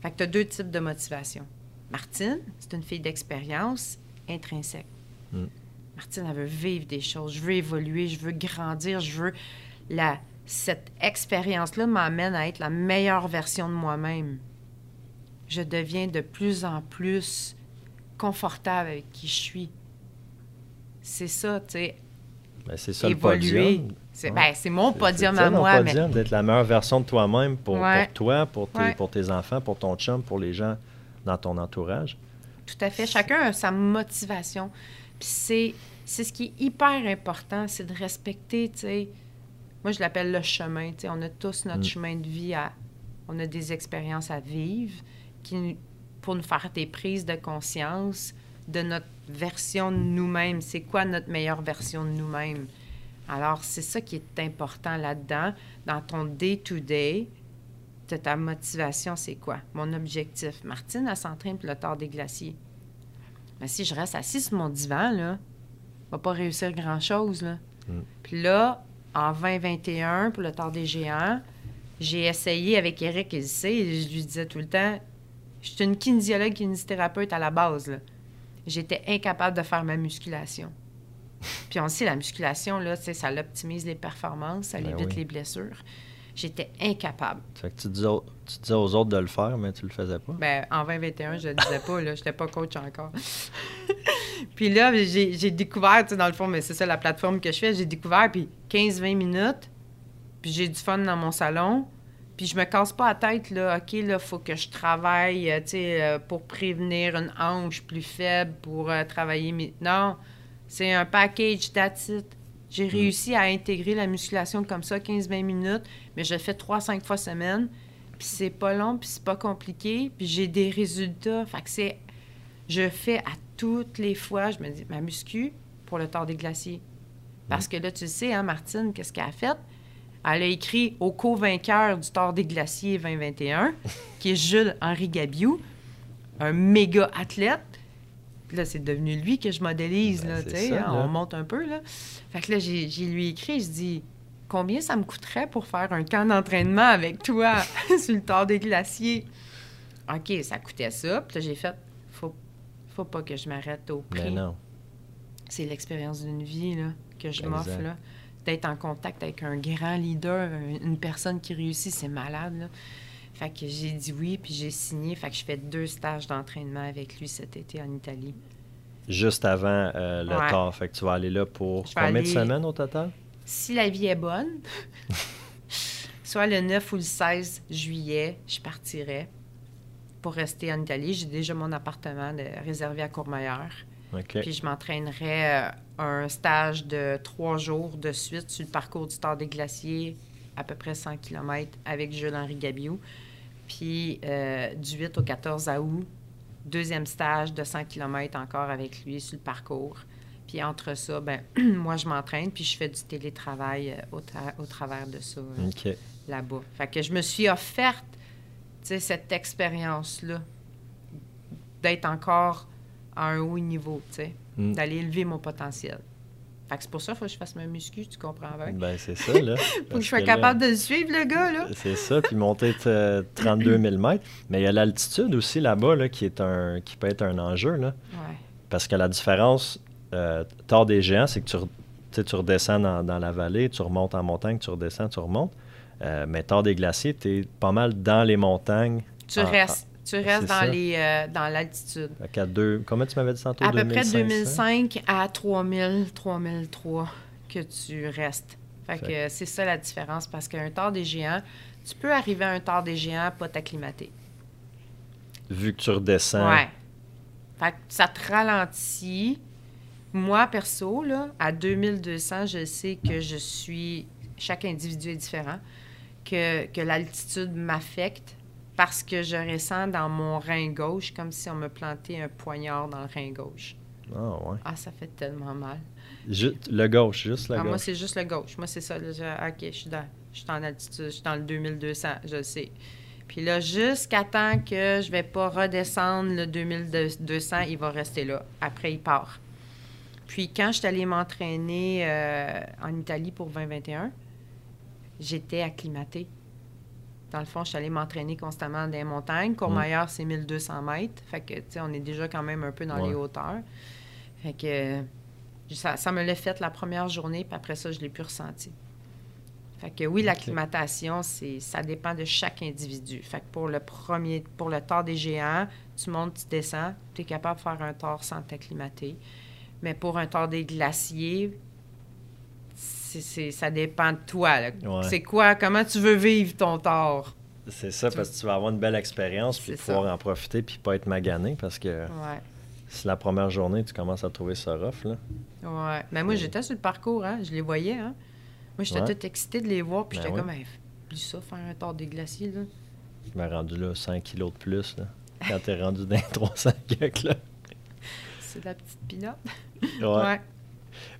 Fait que tu as deux types de motivation. Martine, c'est une fille d'expérience intrinsèque. Mm. Martine, elle veut vivre des choses. Je veux évoluer, je veux grandir, je veux. La, cette expérience-là m'amène à être la meilleure version de moi-même. Je deviens de plus en plus confortable avec qui je suis. C'est ça, tu sais. Ben, c'est ça évoluer. le podium. C'est Ouais. ben, c'est mon C'est- podium c'est à moi, mais podium, d'être la meilleure version de toi-même pour, Ouais. pour toi, pour tes, Ouais. pour tes enfants, pour ton chum, pour les gens dans ton entourage. Tout à fait. Chacun a sa motivation. Puis c'est, c'est ce qui est hyper important, c'est de respecter, tu sais. Moi, je l'appelle le chemin. Tu sais, on a tous notre Mm. chemin de vie à. On a des expériences à vivre qui, pour nous faire des prises de conscience de notre version de nous-mêmes. C'est quoi notre meilleure version de nous-mêmes? Alors, c'est ça qui est important là-dedans. Dans ton day-to-day, ta motivation, c'est quoi? Mon objectif. Martine, elle s'entraîne pour le tard des glaciers. Mais si je reste assis sur mon divan, là, je vais pas réussir grand-chose, là. Mm. Puis là, en 2021, pour le tard des géants, j'ai essayé avec Eric, il sait, et je lui disais tout le temps, je suis une kinésiologue, kinésithérapeute à la base, là. J'étais incapable de faire ma musculation. Puis on sait, la musculation, là, ça l'optimise les performances, ça Ben évite oui. les blessures. J'étais incapable. Fait que tu disais, aux- tu disais aux autres de le faire, mais tu le faisais pas. Ben, en 2021, je le disais pas, là. J'étais pas coach encore. puis là, j'ai j'ai découvert, tu sais, dans le fond, mais c'est ça la plateforme que je fais, j'ai découvert, puis 15-20 minutes, puis j'ai du fun dans mon salon, puis je me casse pas la tête, là, OK, là, faut que je travaille, euh, tu sais, euh, pour prévenir une hanche plus faible, pour euh, travailler mes... Non, c'est un package it. J'ai réussi à intégrer la musculation comme ça, 15-20 minutes, mais je le fais 3-5 fois semaine, puis c'est pas long, puis c'est pas compliqué, puis j'ai des résultats. Fait que c'est... Je fais à toutes les fois, je me dis, ma muscu pour le tort des glaciers. Parce que là, tu le sais, hein, Martine, qu'est-ce qu'elle a fait? Elle a écrit au co-vainqueur du tort des glaciers 2021, qui est Jules-Henri Gabiou, un méga athlète. Puis là, c'est devenu lui que je modélise, Ben, là, tu sais, hein, on monte un peu, là. Fait que là, j'ai j'ai lui écrit, je dis, combien ça me coûterait pour faire un camp d'entraînement avec toi sur le tort des glaciers? OK, ça coûtait ça. Puis là, j'ai fait, faut, faut pas que je m'arrête au Mais prix. non. C'est l'expérience d'une vie là, que je m'offre. là. D'être en contact avec un grand leader, un- une personne qui réussit, c'est malade. Là. Fait que j'ai dit oui, puis j'ai signé. Fait que je fais deux stages d'entraînement avec lui cet été en Italie. Juste avant euh, le Ouais. tard. Fait que tu vas aller là pour Je combien de semaines au total? Si la vie est bonne, soit le 9 ou le 16 juillet, je partirai pour rester en Italie. J'ai déjà mon appartement de- réservé à Courmayeur. Puis je m'entraînerais euh, un stage de trois jours de suite sur le parcours du Tard des Glaciers, à peu près 100 km, avec Jules-Henri Gabiou. Puis euh, du 8 au 14 août, deuxième stage de 100 km encore avec lui sur le parcours. Puis entre ça, ben moi, je m'entraîne, puis je fais du télétravail euh, au, tra- au travers de ça euh, là-bas. Fait que je me suis offerte, cette expérience-là, d'être encore à un haut niveau, tu sais, Mm. d'aller élever mon potentiel. Fait que c'est pour ça qu'il faut que je fasse ma muscu, tu comprends bien? Ben, c'est ça, là. Faut que je sois là, capable de suivre, le gars, là. C'est ça, puis monter de 32 000 mètres. Mais il y a l'altitude aussi là-bas là, qui, est un, qui peut être un enjeu. Là, Ouais. parce que la différence, euh, tard des géants, c'est que tu, tu redescends dans, dans la vallée, tu remontes en montagne, tu redescends, tu remontes. Euh, mais tard des glaciers, tu es pas mal dans les montagnes. Tu Ah, restes, tu restes dans ça. les euh, dans l'altitude. Qu'à deux, comment tu m'avais dit tantôt? À peu près 2500? 2005 à 3000, 3003 que tu restes. Fait que Fait- c'est ça la différence parce qu'un tard des géants, tu peux arriver à un tard des géants pas t'acclimater. Vu que tu redescends. Ouais. Fait que ça te ralentit. Moi, perso, là, à 2200, je sais que je suis. Chaque individu est différent. Que, que l'altitude m'affecte parce que je ressens dans mon rein gauche comme si on me plantait un poignard dans le rein gauche. Ah, ouais. Ah, ça fait tellement mal. Ju- le gauche, juste la Ah, moi, gauche. c'est juste le gauche. Moi, c'est ça. là, je- OK, je suis dans. Je suis en altitude, je suis dans le 2200, je le sais. Puis là, jusqu'à temps que je vais pas redescendre le 2200, il va rester là. Après, il part. Puis quand je suis allée m'entraîner euh, en Italie pour 2021, j'étais acclimatée. Dans le fond, je suis allée m'entraîner constamment dans les montagnes. Courmayeur, c'est 1200 mètres. Fait que, tu sais, on est déjà quand même un peu dans Ouais. les hauteurs. Fait que ça, ça me l'a fait la première journée, puis après ça, je l'ai plus ressenti. Fait que oui, l'acclimatation, c'est ça dépend de chaque individu. Fait que pour le premier, pour le tort des géants, tu montes, tu descends, tu es capable de faire un tort sans t'acclimater. Mais pour un tort des glaciers, c'est, c'est- ça dépend de toi. Ouais. C'est quoi, comment tu veux vivre ton tort? C'est ça, parce que tu vas avoir une belle expérience, puis C'est pouvoir ça. en profiter, puis pas être magané, parce que Ouais. si la première journée, tu commences à trouver ça rough, là. Ouais. Mais moi, Ouais. j'étais sur le parcours, hein. Je les voyais, hein. Moi, j'étais toute excitée de les voir, puis Ben j'étais comme, hey, plus ça, faire un tort des glaciers, là. Je m'ai rendu là 5 kilos de plus, là. Quand t'es rendu dans les 300 quelques, là. C'est la petite pinotte. Ouais.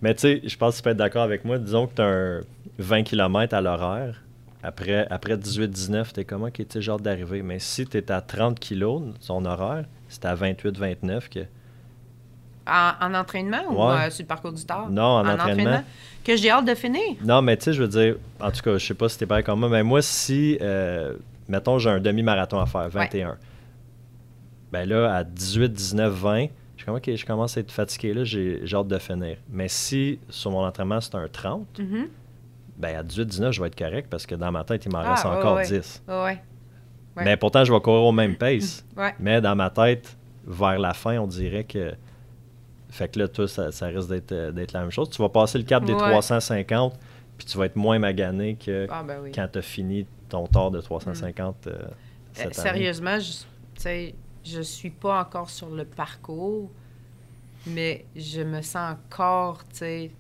Mais tu sais, je pense que tu peux être d'accord avec moi. Disons que tu as un 20 km à l'horaire. Après, après 18-19, tu es comment qui était genre d'arriver? Mais si tu es à 30 kg, son horaire, c'est à 28-29 que. En, en entraînement ou Ouais. euh, sur le parcours du tard? Non, en entraînement. Que j'ai hâte de finir. Non, mais tu sais, je veux dire, en tout cas, je sais pas si t'es pareil comme moi, mais moi, si, euh, mettons, j'ai un demi-marathon à faire, 21, ben là, à 18, 19, 20, je suis comme, OK, je commence à être fatigué, là, j'ai j'ai hâte de finir. Mais si, sur mon entraînement, c'est un 30, Mhm. ben à 18, 19, je vais être correct parce que dans ma tête, il m'en Ah, reste encore ouais. 10. Ouais, ouais. Ouais. Mais pourtant, je vais courir au même pace. Mais dans ma tête, vers la fin, on dirait que. Fait que là, toi, ça, ça risque d'être euh, d'être la même chose. Tu vas passer le cap des Ouais. 350, puis tu vas être moins magané que Ah, ben oui. quand tu as fini ton tort de 350 euh, Euh, cette année. sérieusement, je, tu sais, je suis pas encore sur le parcours, mais je me sens encore, tu sais,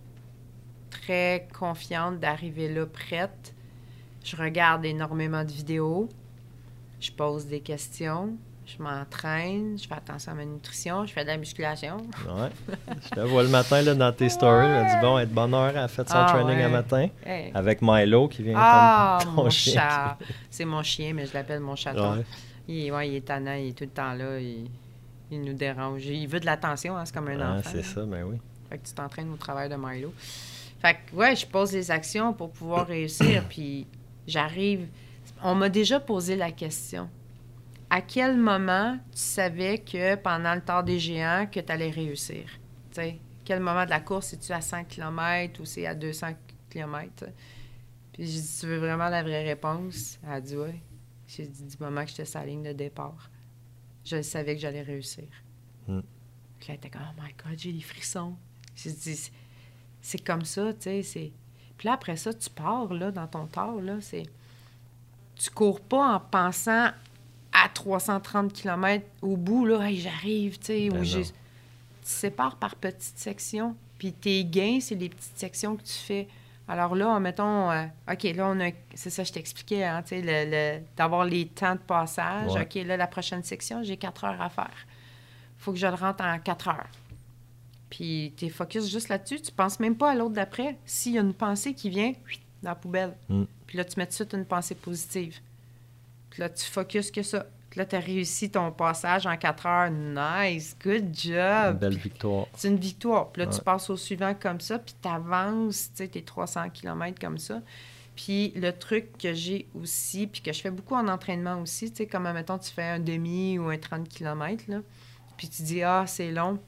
très confiante d'arriver là prête. Je regarde énormément de vidéos, je pose des questions, je m'entraîne, je fais attention à ma nutrition, je fais de la musculation. Ouais. Je te vois le matin là, dans tes stories. Elle a dit Bon, elle est de bonne heure, elle a fait son Ah, training ouais. un matin Hey. avec Milo qui vient Ah, ton mon chien. chat! C'est mon chien, mais je l'appelle mon chaton. Ouais. Il, ouais, il est tannant, il est tout le temps là, il, il nous dérange. Il veut de l'attention, hein, c'est comme un Ah, enfant. c'est ça, ben oui. Fait que tu t'entraînes au travail de Milo. Fait que, ouais, je pose des actions pour pouvoir réussir, puis j'arrive. On m'a déjà posé la question. À quel moment tu savais que pendant le temps des géants, que tu allais réussir? Tu sais, quel moment de la course, es-tu à 100 km ou c'est à 200 km? Puis j'ai dit, tu veux vraiment la vraie réponse? Elle a dit, oui. J'ai dit, du moment que j'étais sur la ligne de départ, je savais que j'allais réussir. Mm. Puis là, elle était comme, oh my God, j'ai des frissons. J'ai dit, C'est- comme ça, tu sais. c'est- Puis là, après ça, tu pars, là, dans ton tort, là, c'est... Tu cours pas en pensant à 330 km au bout, là, hey, j'arrive, tu sais, Ben ou. Tu sépares par petites sections, puis tes gains, c'est les petites sections que tu fais. Alors là, mettons, euh, OK, là, on a... C'est ça, je t'expliquais, hein, tu sais, le, le- d'avoir les temps de passage. Ouais. OK, là, la prochaine section, j'ai quatre heures à faire. faut que je le rentre en quatre heures. Puis tu es focus juste là-dessus. Tu penses même pas à l'autre d'après. S'il y a une pensée qui vient, dans la poubelle. Mm. Puis là, tu mets tout de suite une pensée positive. Puis là, tu focuses que ça. Puis là, tu as réussi ton passage en quatre heures. Nice, good Une job. belle victoire. C'est une victoire. Puis là, tu passes au suivant comme ça, puis tu avances, tu sais, tes 300 km comme ça. Puis le truc que j'ai aussi, puis que je fais beaucoup en entraînement aussi, tu sais, comme, mettons, tu fais un demi ou un 30 km, là, puis tu dis, ah, c'est long.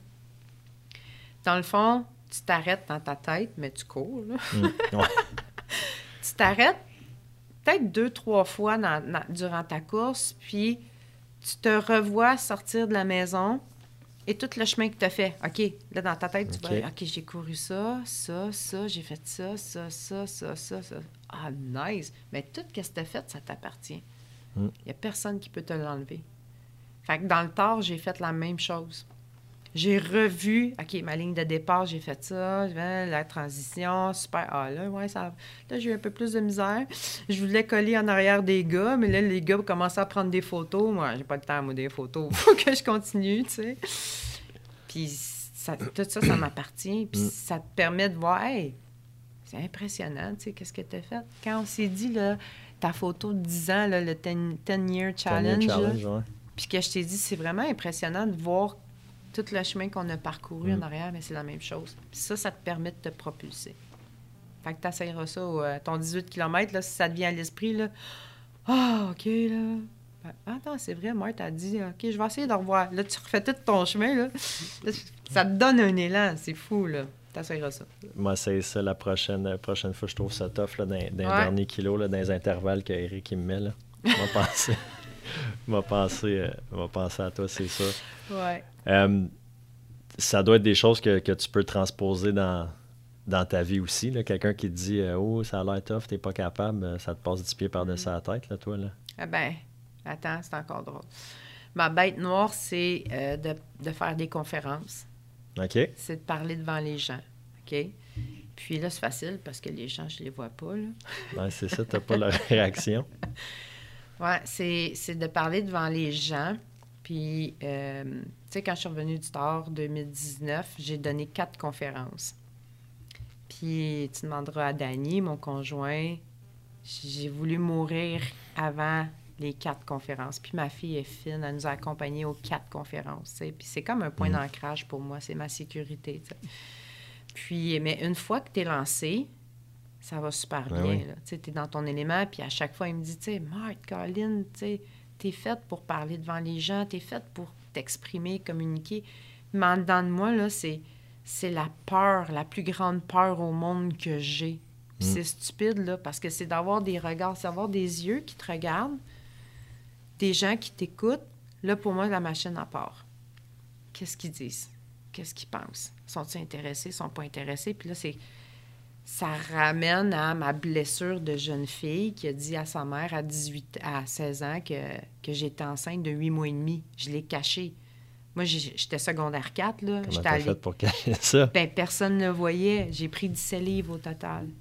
Dans le fond, tu t'arrêtes dans ta tête, mais tu cours, là. Mm. Ouais. Tu t'arrêtes peut-être deux, trois fois dans- dans- durant ta course, puis tu te revois sortir de la maison et tout le chemin que tu as fait. OK, là, dans ta tête, tu vas, OK, j'ai couru ça, ça, ça, j'ai fait ça, ça, ça, ça, ça, ça. Ah, nice! Mais tout ce que tu as fait, ça t'appartient. Il Mm. n'y a personne qui peut te l'enlever. Fait que dans le tard, j'ai fait la même chose. J'ai revu, OK, ma ligne de départ, j'ai fait ça, la transition, super. Ah là, ouais, ça. Là, j'ai eu un peu plus de misère. Je voulais coller en arrière des gars, mais là, les gars commençaient à prendre des photos. Moi, j'ai pas le temps, moi, des photos. Faut que je continue, tu sais. Puis ça- tout ça, ça m'appartient. Puis Mm. ça te permet de voir, hey, C'est impressionnant, tu sais, qu'est-ce que tu as fait. Quand on s'est dit, là, ta photo de 10 ans, là, le 10-year challenge, Challenge, là, ouais. puis que je t'ai dit, c'est vraiment impressionnant de voir tout le chemin qu'on a parcouru Mm. en arrière, mais c'est la même chose. Puis ça, ça te permet de te propulser. Fait que tu essayeras ça, euh, ton 18 km, là, si ça te vient à l'esprit, là. Ah, OK, là. Ben, attends, c'est vrai, Marthe a dit, OK, je vais essayer de revoir. Là, tu refais tout ton chemin, là. Là, ça te donne un élan, c'est fou, là. T'essayeras ça. Moi, c'est ça la prochaine, la prochaine fois. Je trouve ça tough là, Ouais. derniers kilos, là, dans les intervalles que Eric il me met. Là. On va penser, on va penser, euh, penser à toi, c'est. Ouais. Euh, ça doit être des choses que, que tu peux transposer dans, dans ta vie aussi. Quelqu'un qui te dit euh, Oh, ça a l'air tough, t'es pas capable, ça te passe du pied par-dessus Mm. la tête, là, toi. Là. Ah ben, attends, c'est encore drôle. Ma bête noire, c'est euh, de, de faire des conférences. OK? c'est de parler devant les gens. OK? Puis là, c'est facile parce que les gens, je les vois pas. Là. C'est ça, t'as pas leur réaction? C'est, de parler devant les gens. Puis, euh, tu sais, quand je suis revenue du Tard 2019, j'ai donné quatre conférences. Puis, tu demanderas à Danny, mon conjoint, j'ai voulu mourir avant les quatre conférences. Puis ma fille est fine, elle nous a accompagnés aux quatre conférences. Puis c'est comme un point Mm. d'ancrage pour moi, c'est ma sécurité. Puis, mais une fois que tu es lancé, ça va super Ben bien. oui. Tu es dans ton élément, puis à chaque fois, il me dit, tu sais, Marthe, Colin, tu t'es faite pour parler devant les gens, t'es faite pour t'exprimer, communiquer. Mais en dedans de moi, là, c'est, c'est la peur, la plus grande peur au monde que j'ai. Mm. c'est stupide, là, parce que c'est d'avoir des regards, c'est d'avoir des yeux qui te regardent, des gens qui t'écoutent. Là, pour moi, la machine à part. Qu'est-ce qu'ils disent? Qu'est-ce qu'ils pensent? Sont-ils intéressés? Sont pas intéressés? Puis là, c'est... Ça ramène à ma blessure de jeune fille qui a dit à sa mère à 18, à 16 ans que, que j'étais enceinte de 8 mois et demi. Je l'ai caché. Moi, j'étais secondaire 4, là. Comment t'as allée fait pour cacher ça? ben, personne ne le voyait. J'ai pris 17 livres au total. Tu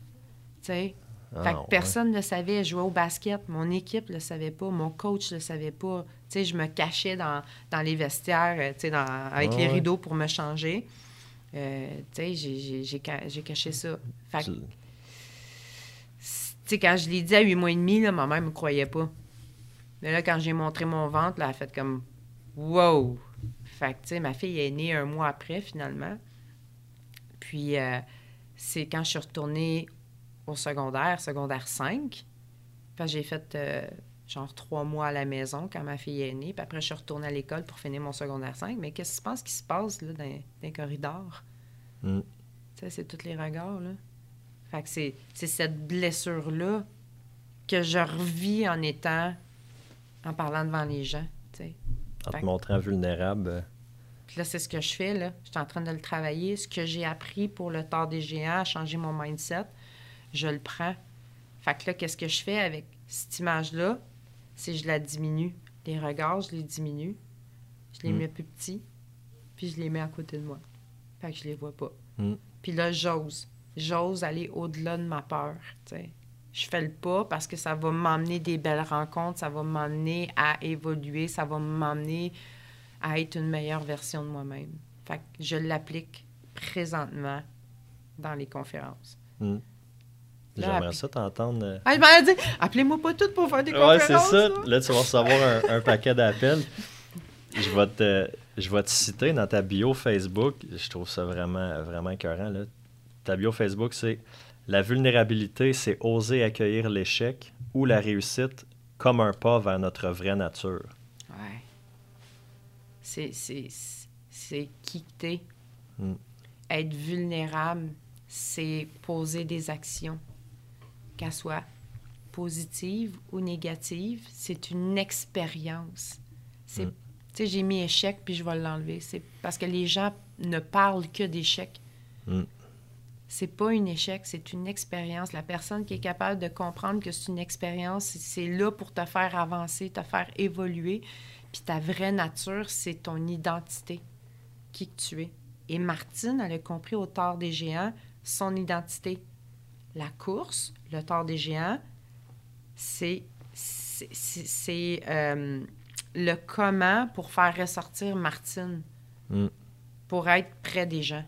sais? Ah, fait que ouais. personne ne le savait. Je jouais au basket. Mon équipe ne le savait pas. Mon coach ne le savait pas. Tu sais, je me cachais dans, dans les vestiaires, euh, tu sais, dans- avec Ah, les rideaux pour me changer. Euh, tu sais, j'ai- j'ai- j'ai ca- j'ai caché ça. Fait que, Tu- tu sais, quand je l'ai dit à 8 mois et demi, là, ma mère ne me croyait pas. Mais là, quand j'ai montré mon ventre, là, elle a fait comme « Wow! » Fait que, tu sais, ma fille est née un mois après, finalement. Puis, euh, c'est quand je suis retournée au secondaire, secondaire 5. Fait que j'ai fait euh, genre trois mois à la maison quand ma fille est née. Puis après, je suis retournée à l'école pour finir mon secondaire 5. Mais qu'est-ce que tu penses qui se passe là, dans, dans les corridors? Mm. Tu sais, c'est tous les regards, là. Fait que c'est, c'est cette blessure-là que je revis en étant... en parlant devant les gens, tu sais. En te montrant vulnérable. Puis là, c'est ce que je fais, là. Je suis en train de le travailler. Ce que j'ai appris pour le tort des géants, à changer mon mindset, je le prends. Fait que là, qu'est-ce que je fais avec cette image-là? C'est je la diminue. Les regards, je les diminue. Je les Mm. mets plus petits. Puis je les mets à côté de moi. Fait que je les vois pas. Mm. Puis là, j'ose. J'ose aller au-delà de ma peur, tu sais. Je fais le pas parce que ça va m'emmener des belles rencontres, ça va m'emmener à évoluer, ça va m'emmener à être une meilleure version de moi-même. Fait que je l'applique présentement dans les conférences. mm. J'aimerais ça t'entendre. euh, Ah, je m'en dit, appelez-moi pas toutes pour faire des Ouais, conférences. c'est ça. là. Là, tu vas recevoir un, un paquet d'appels. Je vais, te, je vais te citer dans ta bio Facebook. Je trouve ça vraiment, vraiment écœurant. Là. Ta bio Facebook, c'est La vulnérabilité, c'est oser accueillir l'échec ou la réussite comme un pas vers notre vraie nature. Ouais. C'est, c'est, c'est qui que t'es. Mm. Être vulnérable, c'est poser des actions, qu'elles soient positives ou négatives. C'est une expérience. C'est, Mm. Tu sais, j'ai mis échec, puis je vais l'enlever. C'est parce que les gens ne parlent que d'échec. Mm. C'est pas un échec, c'est une expérience. La personne qui est capable de comprendre que c'est une expérience, c'est- c'est là pour te faire avancer, te faire évoluer. Puis ta vraie nature, c'est ton identité, qui que tu es. Et Martine, elle a compris au tort des géants son identité. La course, le tort des géants, c'est c'est- c'est- c'est, euh, le comment pour faire ressortir Martine, Mm. pour être près des gens.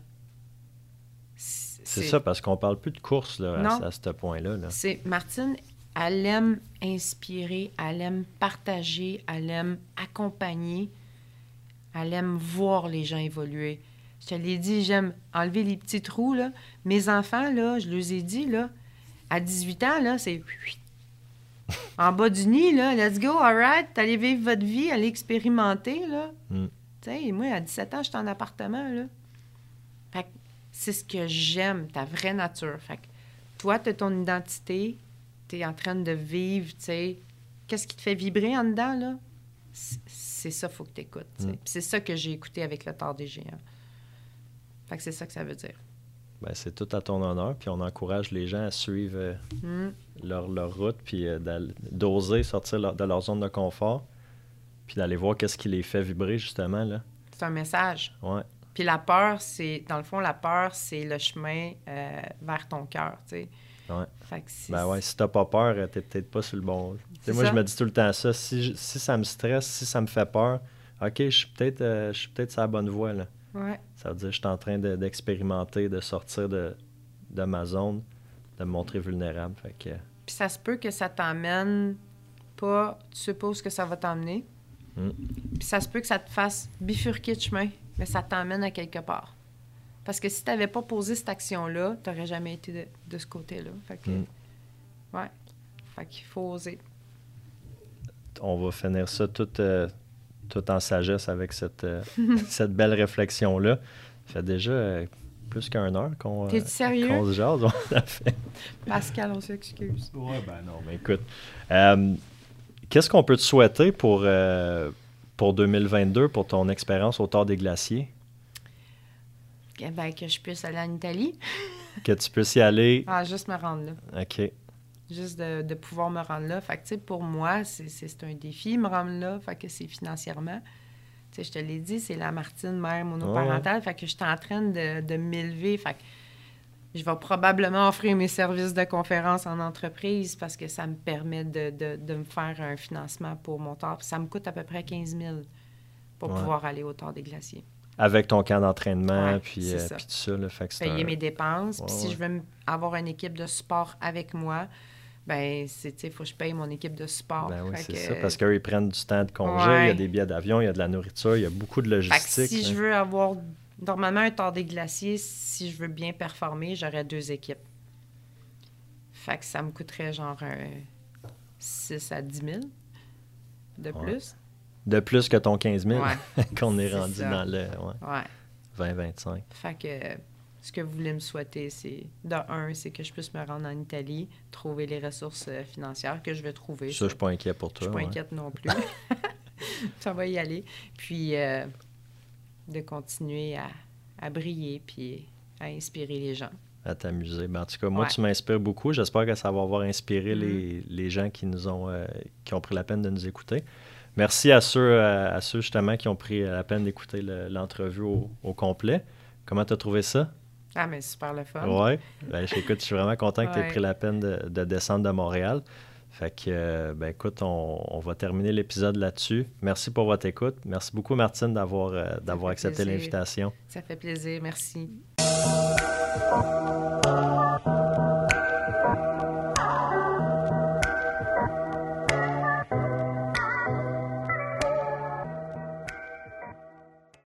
C'est ça, parce qu'on parle plus de course là, à, ce point-là. là. C'est Martine, elle aime inspirer, elle aime partager, elle aime accompagner, elle aime voir les gens évoluer. Je te l'ai dit, j'aime enlever les petits trous. Là. Mes enfants, là, je leur ai dit, là, à 18 ans, là, c'est en bas du nid, là, let's go, all right, allez vivre votre vie, allez expérimenter, là. Mm. Moi, à 17 ans, j'étais en appartement, là. Fait que c'est ce que j'aime, ta vraie nature. Fait que toi, tu as ton identité, tu es en train de vivre, tu sais, qu'est-ce qui te fait vibrer en dedans, là? C'est ça, faut que tu écoutes. Mm. C'est ça que j'ai écouté avec le tort des géants. Fait que c'est ça que ça veut dire. Ben, c'est tout à ton honneur, puis on encourage les gens à suivre euh, Mm. leur, leur route, puis euh, d'oser sortir leur- de leur zone de confort, puis d'aller voir qu'est-ce qui les fait vibrer, justement. Là. C'est un message. Ouais. Puis la peur, c'est, dans le fond, la peur, c'est le chemin euh, vers ton cœur, tu sais. Ouais. Fait que c'est... Ben ouais, si t'as pas peur, t'es peut-être pas sur le bon. Moi, je me dis tout le temps ça. Si, je- si ça me stresse, si ça me fait peur, OK, je suis peut-être je suis peut-être sur la bonne voie. Là. Ouais. Ça veut dire que je suis en train de- d'expérimenter, de, sortir de, de ma zone, de me montrer vulnérable. Fait que, Puis ça se peut que ça t'emmène pas, tu supposes que ça va t'emmener. Mm. Puis ça se peut que ça te fasse bifurquer de chemin, mais ça t'emmène à quelque part. Parce que si tu n'avais pas posé cette action-là, tu n'aurais jamais été de, de ce côté-là. Fait que, Mm. ouais. Fait qu'il faut oser. on va finir ça tout, euh, tout en sagesse avec cette, euh, cette belle réflexion-là. Ça fait déjà euh, plus qu'un heure qu'on euh, qu'on se jase. On a fait. Pascal, on s'excuse. Ouais, ben non, mais écoute. euh, Qu'est-ce qu'on peut te souhaiter pour, euh, pour 2022, pour ton expérience au Tort des Glaciers? Eh ben, que je puisse aller en Italie. Que tu puisses y aller. Ah, juste me rendre là. OK. Juste de, de pouvoir me rendre là. Fait que, pour moi, c'est- un défi, me rendre là. Fait que c'est financièrement. Tu sais, je te l'ai dit, c'est la Martine mère monoparentale. Fait que je suis en train de, de m'élever. Fait que je vais probablement offrir mes services de conférence en entreprise parce que ça me permet de, de- de me faire un financement pour mon tort. Puis ça me coûte à peu près 15 000 pour Ouais. pouvoir aller au tort des glaciers. Avec ton camp d'entraînement, Ouais, puis, euh, ça. puis tout ça. Là, fait que payer un- mes dépenses. Puis si je veux avoir une équipe de support avec moi, ben c'est, tu sais, faut que je paye mon équipe de support. Ben oui, c'est que- ça. Parce qu'eux, ils prennent du temps de congé, il y a des billets d'avion, il y a de la nourriture, il y a beaucoup de logistique. si je veux avoir normalement un tort des glaciers, si je veux bien performer, j'aurais deux équipes. Fait que ça me coûterait genre un 6 à 10 000 de Ouais. plus. De plus que ton 15 000 Ouais. qu'on est rendu ça. dans le ouais, Ouais. 20-25. Fait que ce que vous voulez me souhaiter, c'est de un, c'est que je puisse me rendre en Italie, trouver les ressources euh, financières que je vais trouver. Ça, je suis pas inquiet pour Je toi. suis pas ouais. inquiète non plus. ça va y aller. Puis euh, de continuer à, à briller puis à inspirer les gens. à t'amuser. Ben, en tout cas, moi, Ouais. tu m'inspires beaucoup. J'espère que ça va avoir inspiré Mhm. les, les gens qui nous ont euh, qui ont pris la peine de nous écouter. Merci à ceux, à ceux justement qui ont pris la peine d'écouter le- l'entrevue au, au complet. Comment tu as trouvé ça? Ah, mais super le fun. Ouais. Ben, je- écoute, je suis vraiment content que tu aies Ouais. pris la peine de, de descendre de Montréal. Fait que, euh, ben écoute, on, on va terminer l'épisode là-dessus. Merci pour votre écoute. Merci beaucoup, Martine, d'avoir euh, d'avoir accepté l'invitation. Ça fait plaisir. Merci.